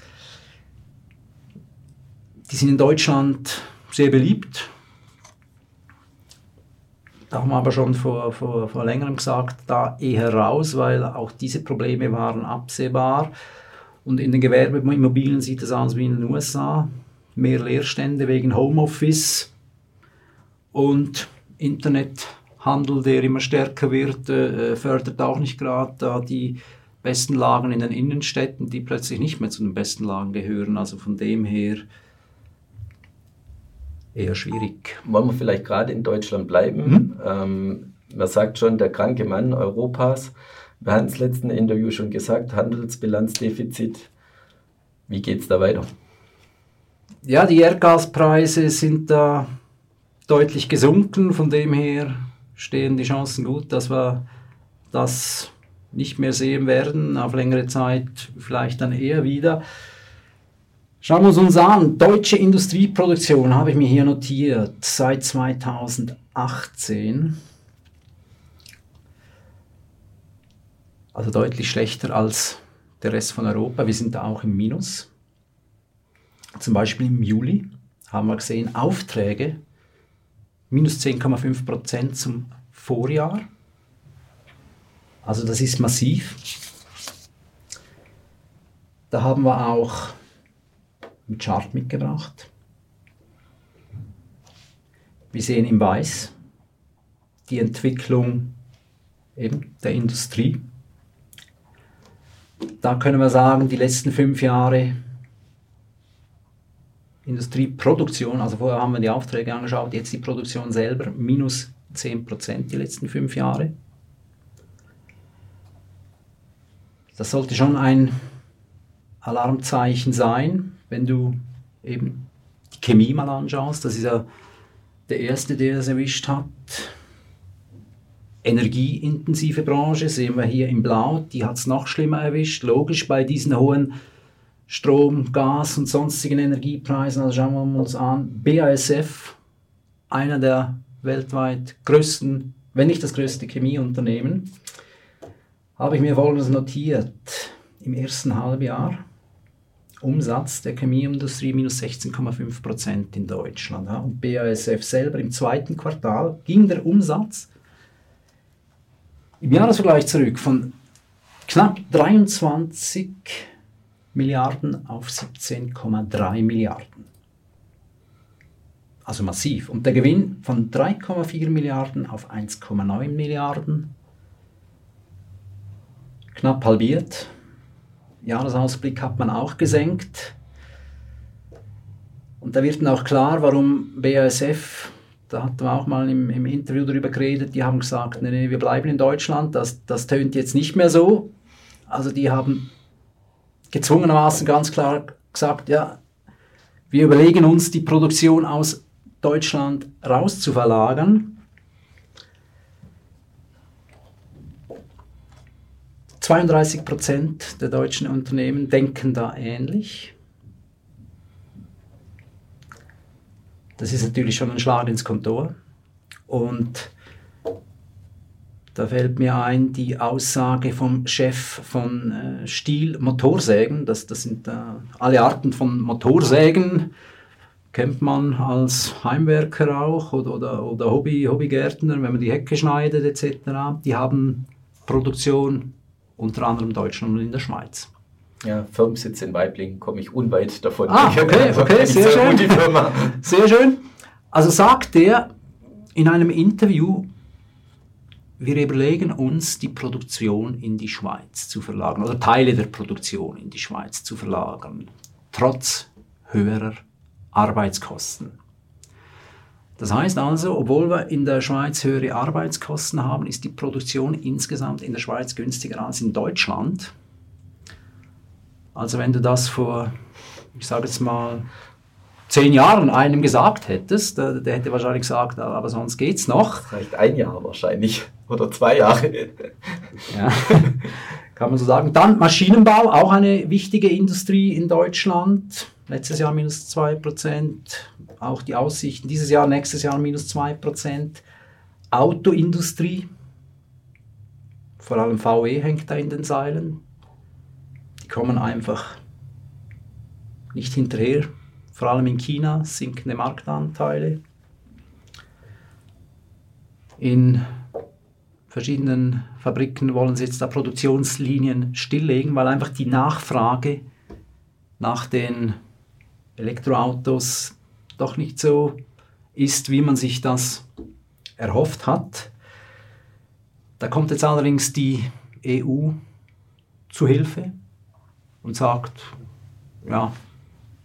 Die sind in Deutschland sehr beliebt. Da haben wir aber schon vor, vor, vor längerem gesagt, da eher raus, weil auch diese Probleme waren absehbar. Und in den Gewerbeimmobilien sieht es aus wie in den USA. Mehr Leerstände wegen Homeoffice und Internethandel, der immer stärker wird, äh, fördert auch nicht gerade da die besten Lagen in den Innenstädten, die plötzlich nicht mehr zu den besten Lagen gehören. Also von dem her eher schwierig. Wollen wir vielleicht gerade in Deutschland bleiben? Mhm. Ähm, man sagt schon, der kranke Mann Europas. Wir haben es letzten Interview schon gesagt, Handelsbilanzdefizit. Wie geht es da weiter? Ja, die Erdgaspreise sind da deutlich gesunken. Von dem her stehen die Chancen gut, dass wir das nicht mehr sehen werden. Auf längere Zeit vielleicht dann eher wieder. Schauen wir uns uns an. Deutsche Industrieproduktion habe ich mir hier notiert seit 2018. Also deutlich schlechter als der Rest von Europa. Wir sind da auch im Minus. Zum Beispiel im Juli haben wir gesehen, Aufträge minus 10,5 Prozent zum Vorjahr. Also das ist massiv. Da haben wir auch einen Chart mitgebracht. Wir sehen in Weiß die Entwicklung eben der Industrie. Da können wir sagen, die letzten fünf Jahre Industrieproduktion, also vorher haben wir die Aufträge angeschaut, jetzt die Produktion selber, minus 10% die letzten fünf Jahre. Das sollte schon ein Alarmzeichen sein, wenn du eben die Chemie mal anschaust. Das ist ja der erste, der es erwischt hat. Energieintensive Branche sehen wir hier in Blau, die hat es noch schlimmer erwischt. Logisch bei diesen hohen Strom, Gas und sonstigen Energiepreisen. Also schauen wir uns an. BASF, einer der weltweit größten, wenn nicht das größte Chemieunternehmen, habe ich mir folgendes notiert. Im ersten Halbjahr Umsatz der Chemieindustrie minus 16,5 Prozent in Deutschland. Und BASF selber im zweiten Quartal ging der Umsatz im Jahresvergleich zurück von knapp 23 Milliarden auf 17,3 Milliarden. Also massiv. Und der Gewinn von 3,4 Milliarden auf 1,9 Milliarden. Knapp halbiert. Jahresausblick hat man auch gesenkt. Und da wird dann auch klar, warum BASF, da hatten wir auch mal im, im Interview darüber geredet, die haben gesagt, nee, nee, wir bleiben in Deutschland, das, das tönt jetzt nicht mehr so. Also die haben gezwungenermaßen ganz klar gesagt, ja, wir überlegen uns, die Produktion aus Deutschland rauszuverlagern. 32 Prozent der deutschen Unternehmen denken da ähnlich. Das ist natürlich schon ein Schlag ins Kontor. Und da fällt mir ein die Aussage vom Chef von äh, Stiel Motorsägen. Das, das sind äh, alle Arten von Motorsägen. Kennt man als Heimwerker auch oder, oder, oder Hobby, Hobbygärtner, wenn man die Hecke schneidet etc. Die haben Produktion unter anderem in Deutschland und in der Schweiz. Ja, Firmensitz in Weiblingen komme ich unweit davon. Ah, okay, okay, sehr schön. Sehr schön. Also sagt er in einem Interview, wir überlegen uns, die Produktion in die Schweiz zu verlagern oder Teile der Produktion in die Schweiz zu verlagern, trotz höherer Arbeitskosten. Das heißt also, obwohl wir in der Schweiz höhere Arbeitskosten haben, ist die Produktion insgesamt in der Schweiz günstiger als in Deutschland. Also wenn du das vor, ich sage jetzt mal, zehn Jahren einem gesagt hättest, der, der hätte wahrscheinlich gesagt, aber sonst geht's noch. Das reicht ein Jahr wahrscheinlich oder zwei Jahre. Ja, kann man so sagen. Dann Maschinenbau, auch eine wichtige Industrie in Deutschland. Letztes Jahr minus 2%, auch die Aussichten dieses Jahr, nächstes Jahr minus 2%. Autoindustrie, vor allem VW hängt da in den Seilen. Die kommen einfach nicht hinterher vor allem in China sinkende Marktanteile. In verschiedenen Fabriken wollen sie jetzt da Produktionslinien stilllegen, weil einfach die Nachfrage nach den Elektroautos doch nicht so ist, wie man sich das erhofft hat. Da kommt jetzt allerdings die EU zu Hilfe und sagt, ja,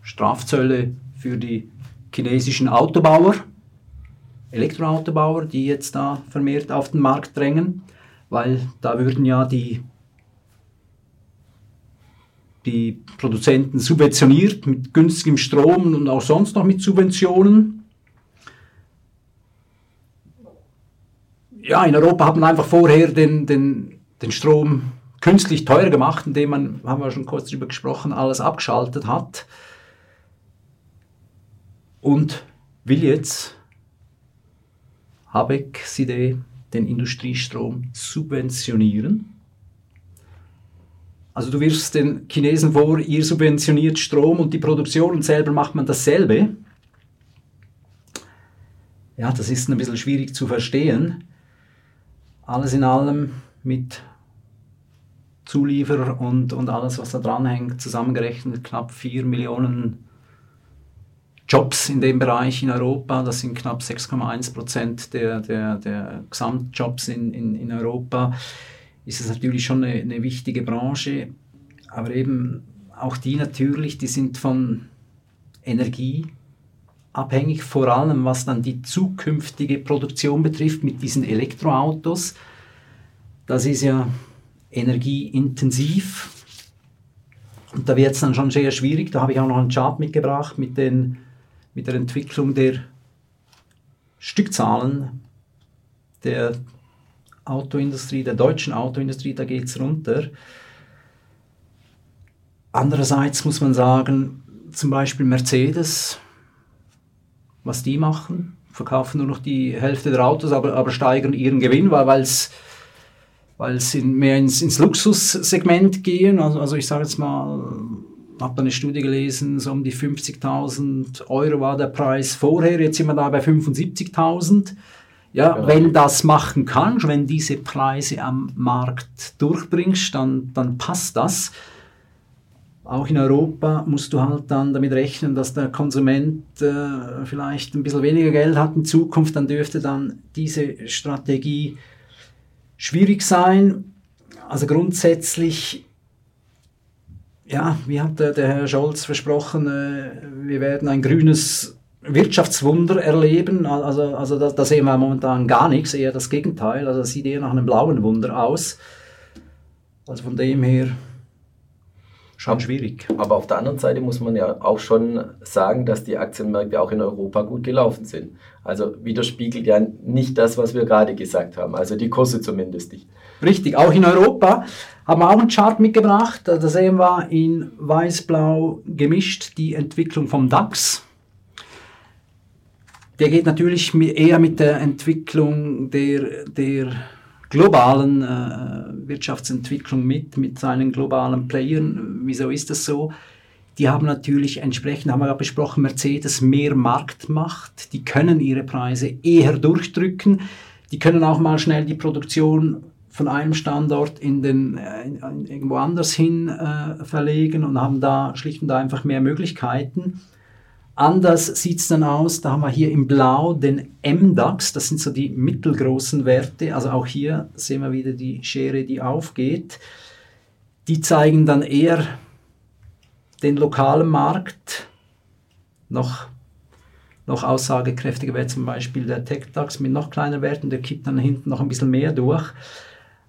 Strafzölle für die chinesischen Autobauer, Elektroautobauer, die jetzt da vermehrt auf den Markt drängen, weil da würden ja die, die Produzenten subventioniert mit günstigem Strom und auch sonst noch mit Subventionen. Ja, in Europa hat man einfach vorher den, den, den Strom künstlich teurer gemacht, indem man, haben wir schon kurz darüber gesprochen, alles abgeschaltet hat und will jetzt Habecks Idee den Industriestrom subventionieren. Also du wirfst den Chinesen vor, ihr subventioniert Strom und die Produktion und selber macht man dasselbe. Ja, das ist ein bisschen schwierig zu verstehen. Alles in allem mit Zulieferer und, und alles, was da dranhängt, zusammengerechnet knapp 4 Millionen Jobs in dem Bereich in Europa. Das sind knapp 6,1 Prozent der, der, der Gesamtjobs in, in, in Europa. Ist es natürlich schon eine, eine wichtige Branche, aber eben auch die natürlich, die sind von Energie abhängig, vor allem was dann die zukünftige Produktion betrifft mit diesen Elektroautos. Das ist ja energieintensiv. Und da wird es dann schon sehr schwierig. Da habe ich auch noch einen Chart mitgebracht mit den mit der Entwicklung der Stückzahlen der Autoindustrie, der deutschen Autoindustrie, da geht es runter. Andererseits muss man sagen, zum Beispiel Mercedes, was die machen, verkaufen nur noch die Hälfte der Autos, aber, aber steigern ihren Gewinn, weil es weil sie mehr ins, ins Luxussegment gehen. Also, also ich sage jetzt mal, habe eine Studie gelesen, so um die 50.000 Euro war der Preis vorher, jetzt sind wir da bei 75.000. Ja, genau. wenn das machen kannst, wenn diese Preise am Markt durchbringst, dann, dann passt das. Auch in Europa musst du halt dann damit rechnen, dass der Konsument äh, vielleicht ein bisschen weniger Geld hat in Zukunft, dann dürfte dann diese Strategie schwierig sein. Also grundsätzlich ja, wie hat der, der Herr Scholz versprochen, äh, wir werden ein grünes Wirtschaftswunder erleben. Also, also da, da, sehen wir momentan gar nichts, eher das Gegenteil. Also das sieht eher nach einem blauen Wunder aus. Also von dem her schon schwierig. Aber auf der anderen Seite muss man ja auch schon sagen, dass die Aktienmärkte auch in Europa gut gelaufen sind. Also widerspiegelt ja nicht das, was wir gerade gesagt haben. Also die Kurse zumindest nicht. Richtig, auch in Europa haben wir auch einen Chart mitgebracht. Da sehen wir in weiß-blau gemischt die Entwicklung vom DAX. der geht natürlich eher mit der Entwicklung der, der globalen äh, Wirtschaftsentwicklung mit, mit seinen globalen Playern. Wieso ist das so? Die haben natürlich entsprechend, haben wir ja besprochen, Mercedes mehr Marktmacht. Die können ihre Preise eher durchdrücken. Die können auch mal schnell die Produktion von einem Standort in den, äh, in, irgendwo anders hin äh, verlegen und haben da schlicht und einfach mehr Möglichkeiten. Anders sieht es dann aus, da haben wir hier im Blau den MDAX, das sind so die mittelgroßen Werte, also auch hier sehen wir wieder die Schere, die aufgeht. Die zeigen dann eher den lokalen Markt, noch, noch aussagekräftiger wäre zum Beispiel der TechDAX mit noch kleineren Werten, der kippt dann hinten noch ein bisschen mehr durch.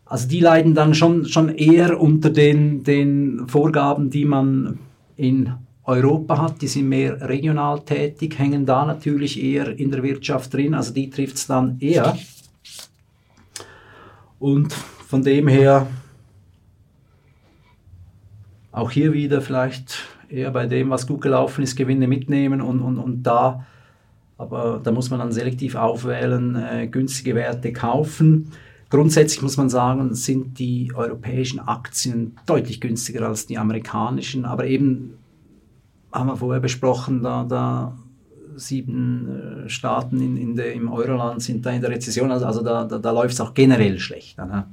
Also die leiden dann schon, schon eher unter den, den Vorgaben, die man in Europa hat, die sind mehr regional tätig, hängen da natürlich eher in der Wirtschaft drin, also die trifft es dann eher. Und von dem her auch hier wieder vielleicht eher bei dem, was gut gelaufen ist, Gewinne mitnehmen und, und, und da, aber da muss man dann selektiv aufwählen, äh, günstige Werte kaufen. Grundsätzlich muss man sagen, sind die europäischen Aktien deutlich günstiger als die amerikanischen, aber eben haben wir vorher besprochen, da, da sieben äh, Staaten in, in der, im Euroland sind da in der Rezession, also, also da, da, da läuft es auch generell schlechter. Ne?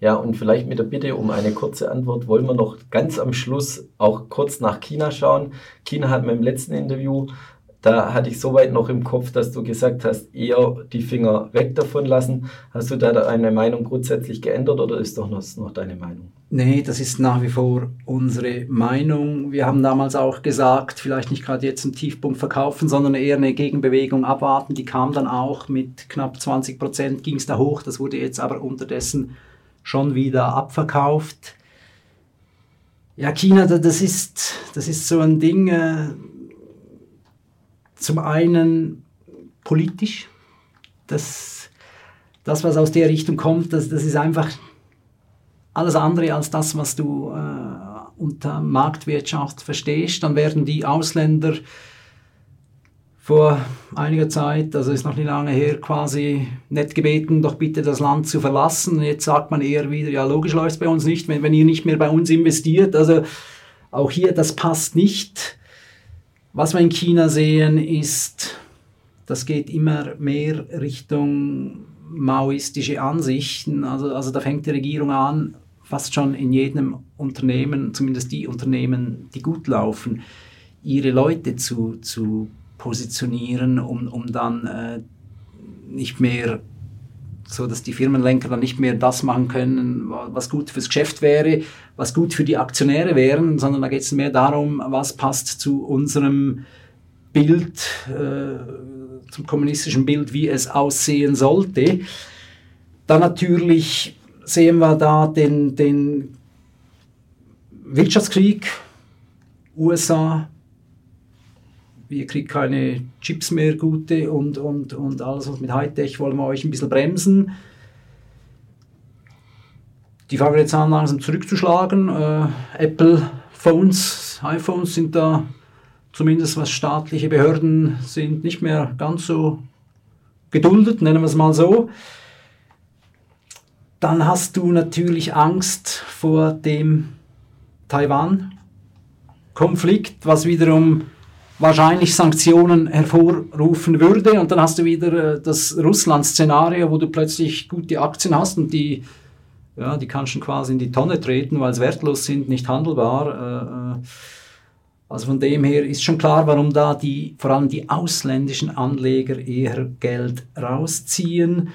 Ja, und vielleicht mit der Bitte um eine kurze Antwort wollen wir noch ganz am Schluss auch kurz nach China schauen. China hat mir im letzten Interview, da hatte ich soweit noch im Kopf, dass du gesagt hast, eher die Finger weg davon lassen. Hast du da deine Meinung grundsätzlich geändert oder ist doch noch, noch deine Meinung? Nee, das ist nach wie vor unsere Meinung. Wir haben damals auch gesagt, vielleicht nicht gerade jetzt einen Tiefpunkt verkaufen, sondern eher eine Gegenbewegung abwarten. Die kam dann auch mit knapp 20 Prozent, ging es da hoch. Das wurde jetzt aber unterdessen schon wieder abverkauft. Ja, China, das ist, das ist so ein Ding, äh, zum einen politisch, das, das, was aus der Richtung kommt, das, das ist einfach alles andere als das, was du äh, unter Marktwirtschaft verstehst. Dann werden die Ausländer vor einiger Zeit, also ist noch nicht lange her, quasi nett gebeten, doch bitte das Land zu verlassen. Jetzt sagt man eher wieder, ja, logisch läuft es bei uns nicht, wenn, wenn ihr nicht mehr bei uns investiert. Also auch hier, das passt nicht. Was wir in China sehen, ist, das geht immer mehr Richtung maoistische Ansichten. Also, also da fängt die Regierung an, fast schon in jedem Unternehmen, zumindest die Unternehmen, die gut laufen, ihre Leute zu, zu positionieren, um, um dann äh, nicht mehr so dass die Firmenlenker dann nicht mehr das machen können, was gut fürs Geschäft wäre, was gut für die Aktionäre wären, sondern da geht es mehr darum, was passt zu unserem Bild, äh, zum kommunistischen Bild, wie es aussehen sollte. Dann natürlich sehen wir da den, den Wirtschaftskrieg, USA, wir kriegen keine Chips mehr gute und, und, und alles was mit Hightech wollen wir euch ein bisschen bremsen. Die fangen jetzt an langsam zurückzuschlagen. Äh, Apple Phones, iPhones sind da zumindest was staatliche Behörden sind nicht mehr ganz so geduldet, nennen wir es mal so. Dann hast du natürlich Angst vor dem Taiwan-Konflikt, was wiederum wahrscheinlich Sanktionen hervorrufen würde. Und dann hast du wieder äh, das Russland-Szenario, wo du plötzlich gute Aktien hast und die, ja, die kannst du quasi in die Tonne treten, weil sie wertlos sind, nicht handelbar. Äh, äh. Also von dem her ist schon klar, warum da die, vor allem die ausländischen Anleger eher Geld rausziehen.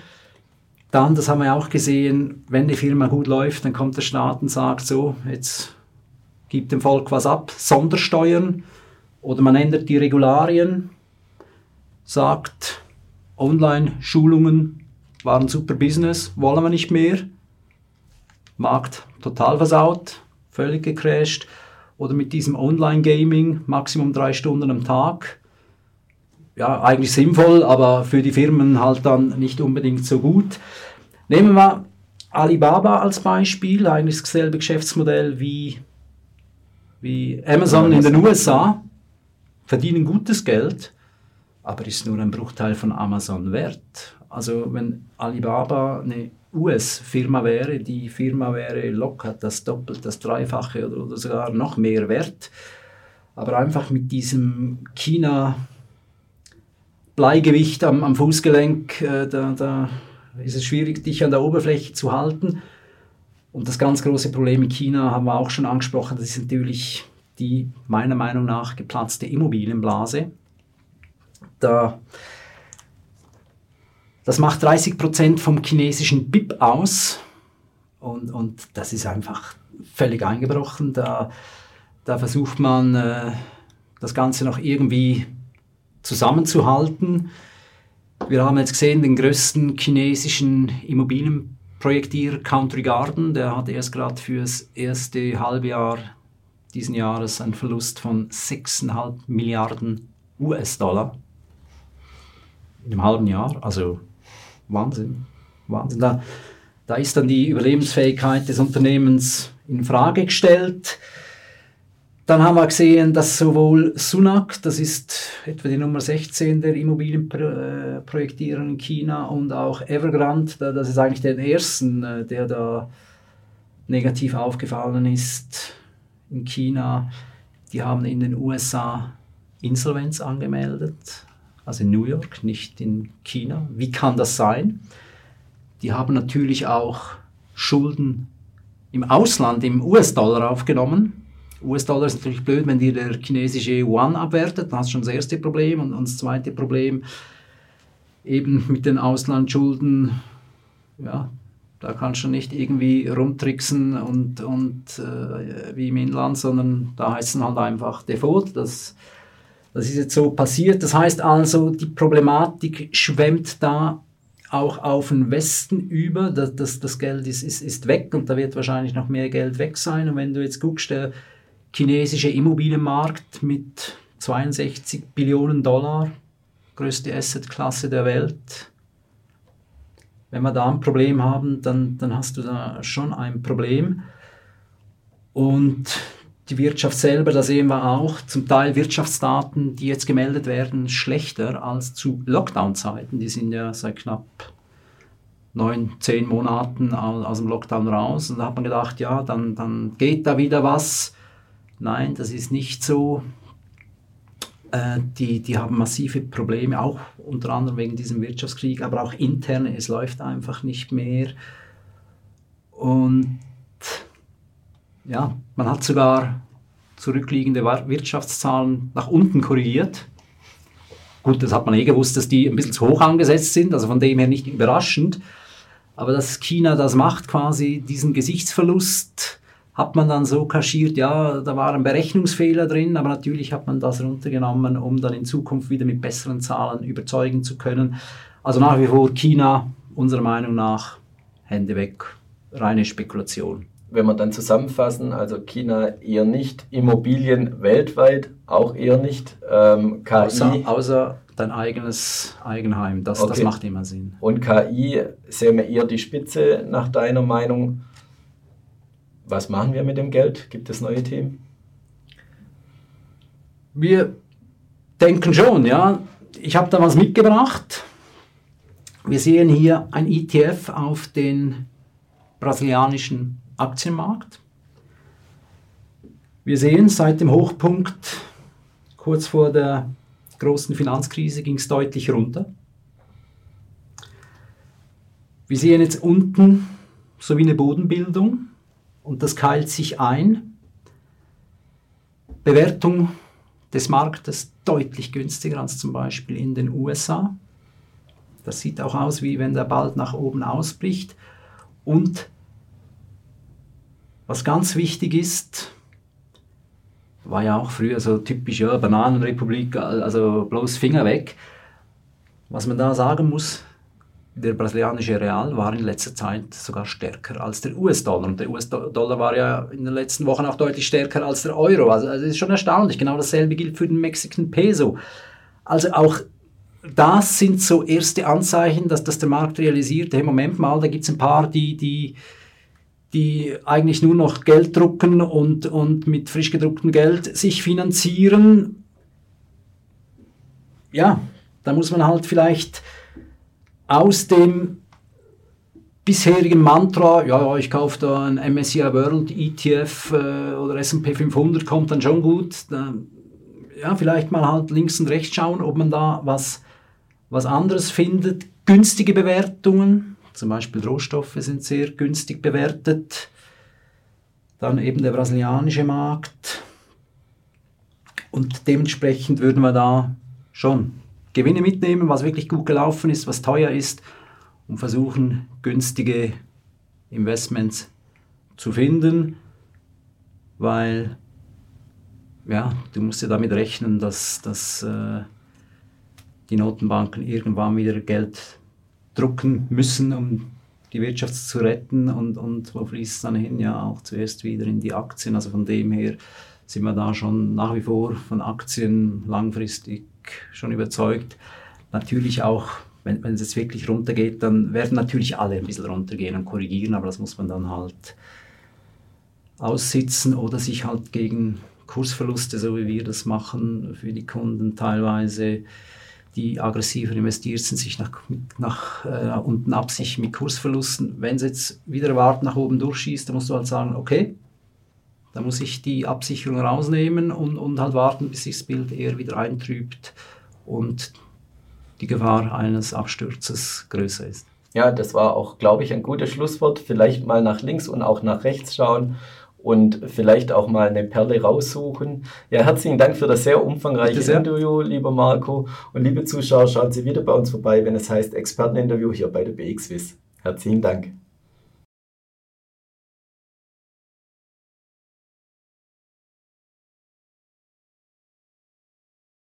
Dann, das haben wir auch gesehen, wenn die Firma gut läuft, dann kommt der Staat und sagt so, jetzt gibt dem Volk was ab, Sondersteuern oder man ändert die Regularien, sagt, Online-Schulungen waren super Business, wollen wir nicht mehr. Markt total versaut, völlig gecrashed. Oder mit diesem Online-Gaming, Maximum drei Stunden am Tag. Ja, eigentlich sinnvoll, aber für die Firmen halt dann nicht unbedingt so gut. Nehmen wir Alibaba als Beispiel, eigentlich dasselbe Geschäftsmodell wie, wie Amazon in den USA verdienen gutes Geld, aber ist nur ein Bruchteil von Amazon wert. Also wenn Alibaba eine US-Firma wäre, die Firma wäre locker das Doppelt, das Dreifache oder, oder sogar noch mehr wert. Aber einfach mit diesem China Bleigewicht am, am Fußgelenk, äh, da, da ist es schwierig, dich an der Oberfläche zu halten. Und das ganz große Problem in China haben wir auch schon angesprochen, das ist natürlich die meiner Meinung nach geplatzte Immobilienblase da, das macht 30 Prozent vom chinesischen BIP aus und, und das ist einfach völlig eingebrochen. Da, da versucht man äh, das Ganze noch irgendwie zusammenzuhalten. Wir haben jetzt gesehen, den größten chinesischen Immobilienprojektierer Country Garden, der hat erst gerade für das erste Halbjahr diesen Jahres einen Verlust von 6,5 Milliarden US-Dollar in einem halben Jahr. Also Wahnsinn. Wahnsinn. Da, da ist dann die Überlebensfähigkeit des Unternehmens in Frage gestellt. Dann haben wir gesehen, dass sowohl Sunak, das ist etwa die Nummer 16 der Immobilienprojektierer in China, und auch Evergrande, das ist eigentlich der ersten, äh, der da negativ aufgefallen ist in China. Die haben in den USA Insolvenz angemeldet also in New York, nicht in China. Wie kann das sein? Die haben natürlich auch Schulden im Ausland, im US-Dollar aufgenommen. US-Dollar ist natürlich blöd, wenn dir der chinesische Yuan abwertet, dann hast du schon das erste Problem. Und, und das zweite Problem, eben mit den Auslandsschulden, ja, da kannst du nicht irgendwie rumtricksen und, und äh, wie im Inland, sondern da heißt es halt einfach Default. Das das ist jetzt so passiert. Das heißt also, die Problematik schwemmt da auch auf den Westen über. Das, das, das Geld ist, ist, ist weg und da wird wahrscheinlich noch mehr Geld weg sein. Und wenn du jetzt guckst, der chinesische Immobilienmarkt mit 62 Billionen Dollar, größte Assetklasse der Welt, wenn wir da ein Problem haben, dann, dann hast du da schon ein Problem. Und die Wirtschaft selber, da sehen wir auch zum Teil Wirtschaftsdaten, die jetzt gemeldet werden, schlechter als zu Lockdown-Zeiten. Die sind ja seit knapp neun, zehn Monaten aus dem Lockdown raus. Und da hat man gedacht, ja, dann, dann geht da wieder was. Nein, das ist nicht so. Äh, die, die haben massive Probleme, auch unter anderem wegen diesem Wirtschaftskrieg, aber auch intern. Es läuft einfach nicht mehr. Und ja, man hat sogar zurückliegende Wirtschaftszahlen nach unten korrigiert. Gut, das hat man eh gewusst, dass die ein bisschen zu hoch angesetzt sind, also von dem her nicht überraschend. Aber dass China das macht, quasi diesen Gesichtsverlust, hat man dann so kaschiert, ja, da waren Berechnungsfehler drin, aber natürlich hat man das runtergenommen, um dann in Zukunft wieder mit besseren Zahlen überzeugen zu können. Also nach wie vor China, unserer Meinung nach, Hände weg, reine Spekulation wenn wir dann zusammenfassen, also China eher nicht, Immobilien weltweit auch eher nicht, ähm, KI. Außer, außer, dein eigenes Eigenheim, das, okay. das macht immer Sinn. Und KI sehen wir eher die Spitze nach deiner Meinung. Was machen wir mit dem Geld? Gibt es neue Themen? Wir denken schon, ja. Ich habe da was mitgebracht. Wir sehen hier ein ETF auf den brasilianischen Aktienmarkt. Wir sehen, seit dem Hochpunkt kurz vor der großen Finanzkrise ging es deutlich runter. Wir sehen jetzt unten so wie eine Bodenbildung und das keilt sich ein. Bewertung des Marktes deutlich günstiger als zum Beispiel in den USA. Das sieht auch aus, wie wenn der bald nach oben ausbricht. Und was ganz wichtig ist, war ja auch früher so typisch, ja, Bananenrepublik, also bloß Finger weg. Was man da sagen muss, der brasilianische Real war in letzter Zeit sogar stärker als der US-Dollar. Und der US-Dollar war ja in den letzten Wochen auch deutlich stärker als der Euro. Also, also das ist schon erstaunlich. Genau dasselbe gilt für den Mexican Peso. Also auch das sind so erste Anzeichen, dass, dass der Markt realisiert, hey, Moment mal, da gibt es ein paar, die, die die eigentlich nur noch Geld drucken und, und mit frisch gedrucktem Geld sich finanzieren. Ja, da muss man halt vielleicht aus dem bisherigen Mantra, ja, ja, ich kaufe da ein MSCI World ETF äh, oder S&P 500, kommt dann schon gut. Da, ja, vielleicht mal halt links und rechts schauen, ob man da was, was anderes findet. Günstige Bewertungen, zum Beispiel Rohstoffe sind sehr günstig bewertet. Dann eben der brasilianische Markt. Und dementsprechend würden wir da schon Gewinne mitnehmen, was wirklich gut gelaufen ist, was teuer ist und versuchen, günstige Investments zu finden, weil ja, du musst ja damit rechnen, dass, dass äh, die Notenbanken irgendwann wieder Geld drucken müssen, um die Wirtschaft zu retten und, und wo fließt es dann hin? Ja, auch zuerst wieder in die Aktien. Also von dem her sind wir da schon nach wie vor von Aktien langfristig schon überzeugt. Natürlich auch wenn, wenn es jetzt wirklich runtergeht, dann werden natürlich alle ein bisschen runtergehen und korrigieren, aber das muss man dann halt aussitzen oder sich halt gegen Kursverluste, so wie wir das machen, für die Kunden teilweise, die aggressiver investiert sind, sich nach, nach äh, unten absichern mit Kursverlusten. Wenn es jetzt wieder wart nach oben durchschießt, dann musst du halt sagen, okay, da muss ich die Absicherung rausnehmen und, und halt warten, bis sich das Bild eher wieder eintrübt und die Gefahr eines Absturzes größer ist. Ja, das war auch, glaube ich, ein gutes Schlusswort. Vielleicht mal nach links und auch nach rechts schauen und vielleicht auch mal eine Perle raussuchen. Ja, herzlichen Dank für das sehr umfangreiche sehr. Interview, lieber Marco. Und liebe Zuschauer, schauen Sie wieder bei uns vorbei, wenn es heißt Experteninterview hier bei der BXWIS. Herzlichen Dank.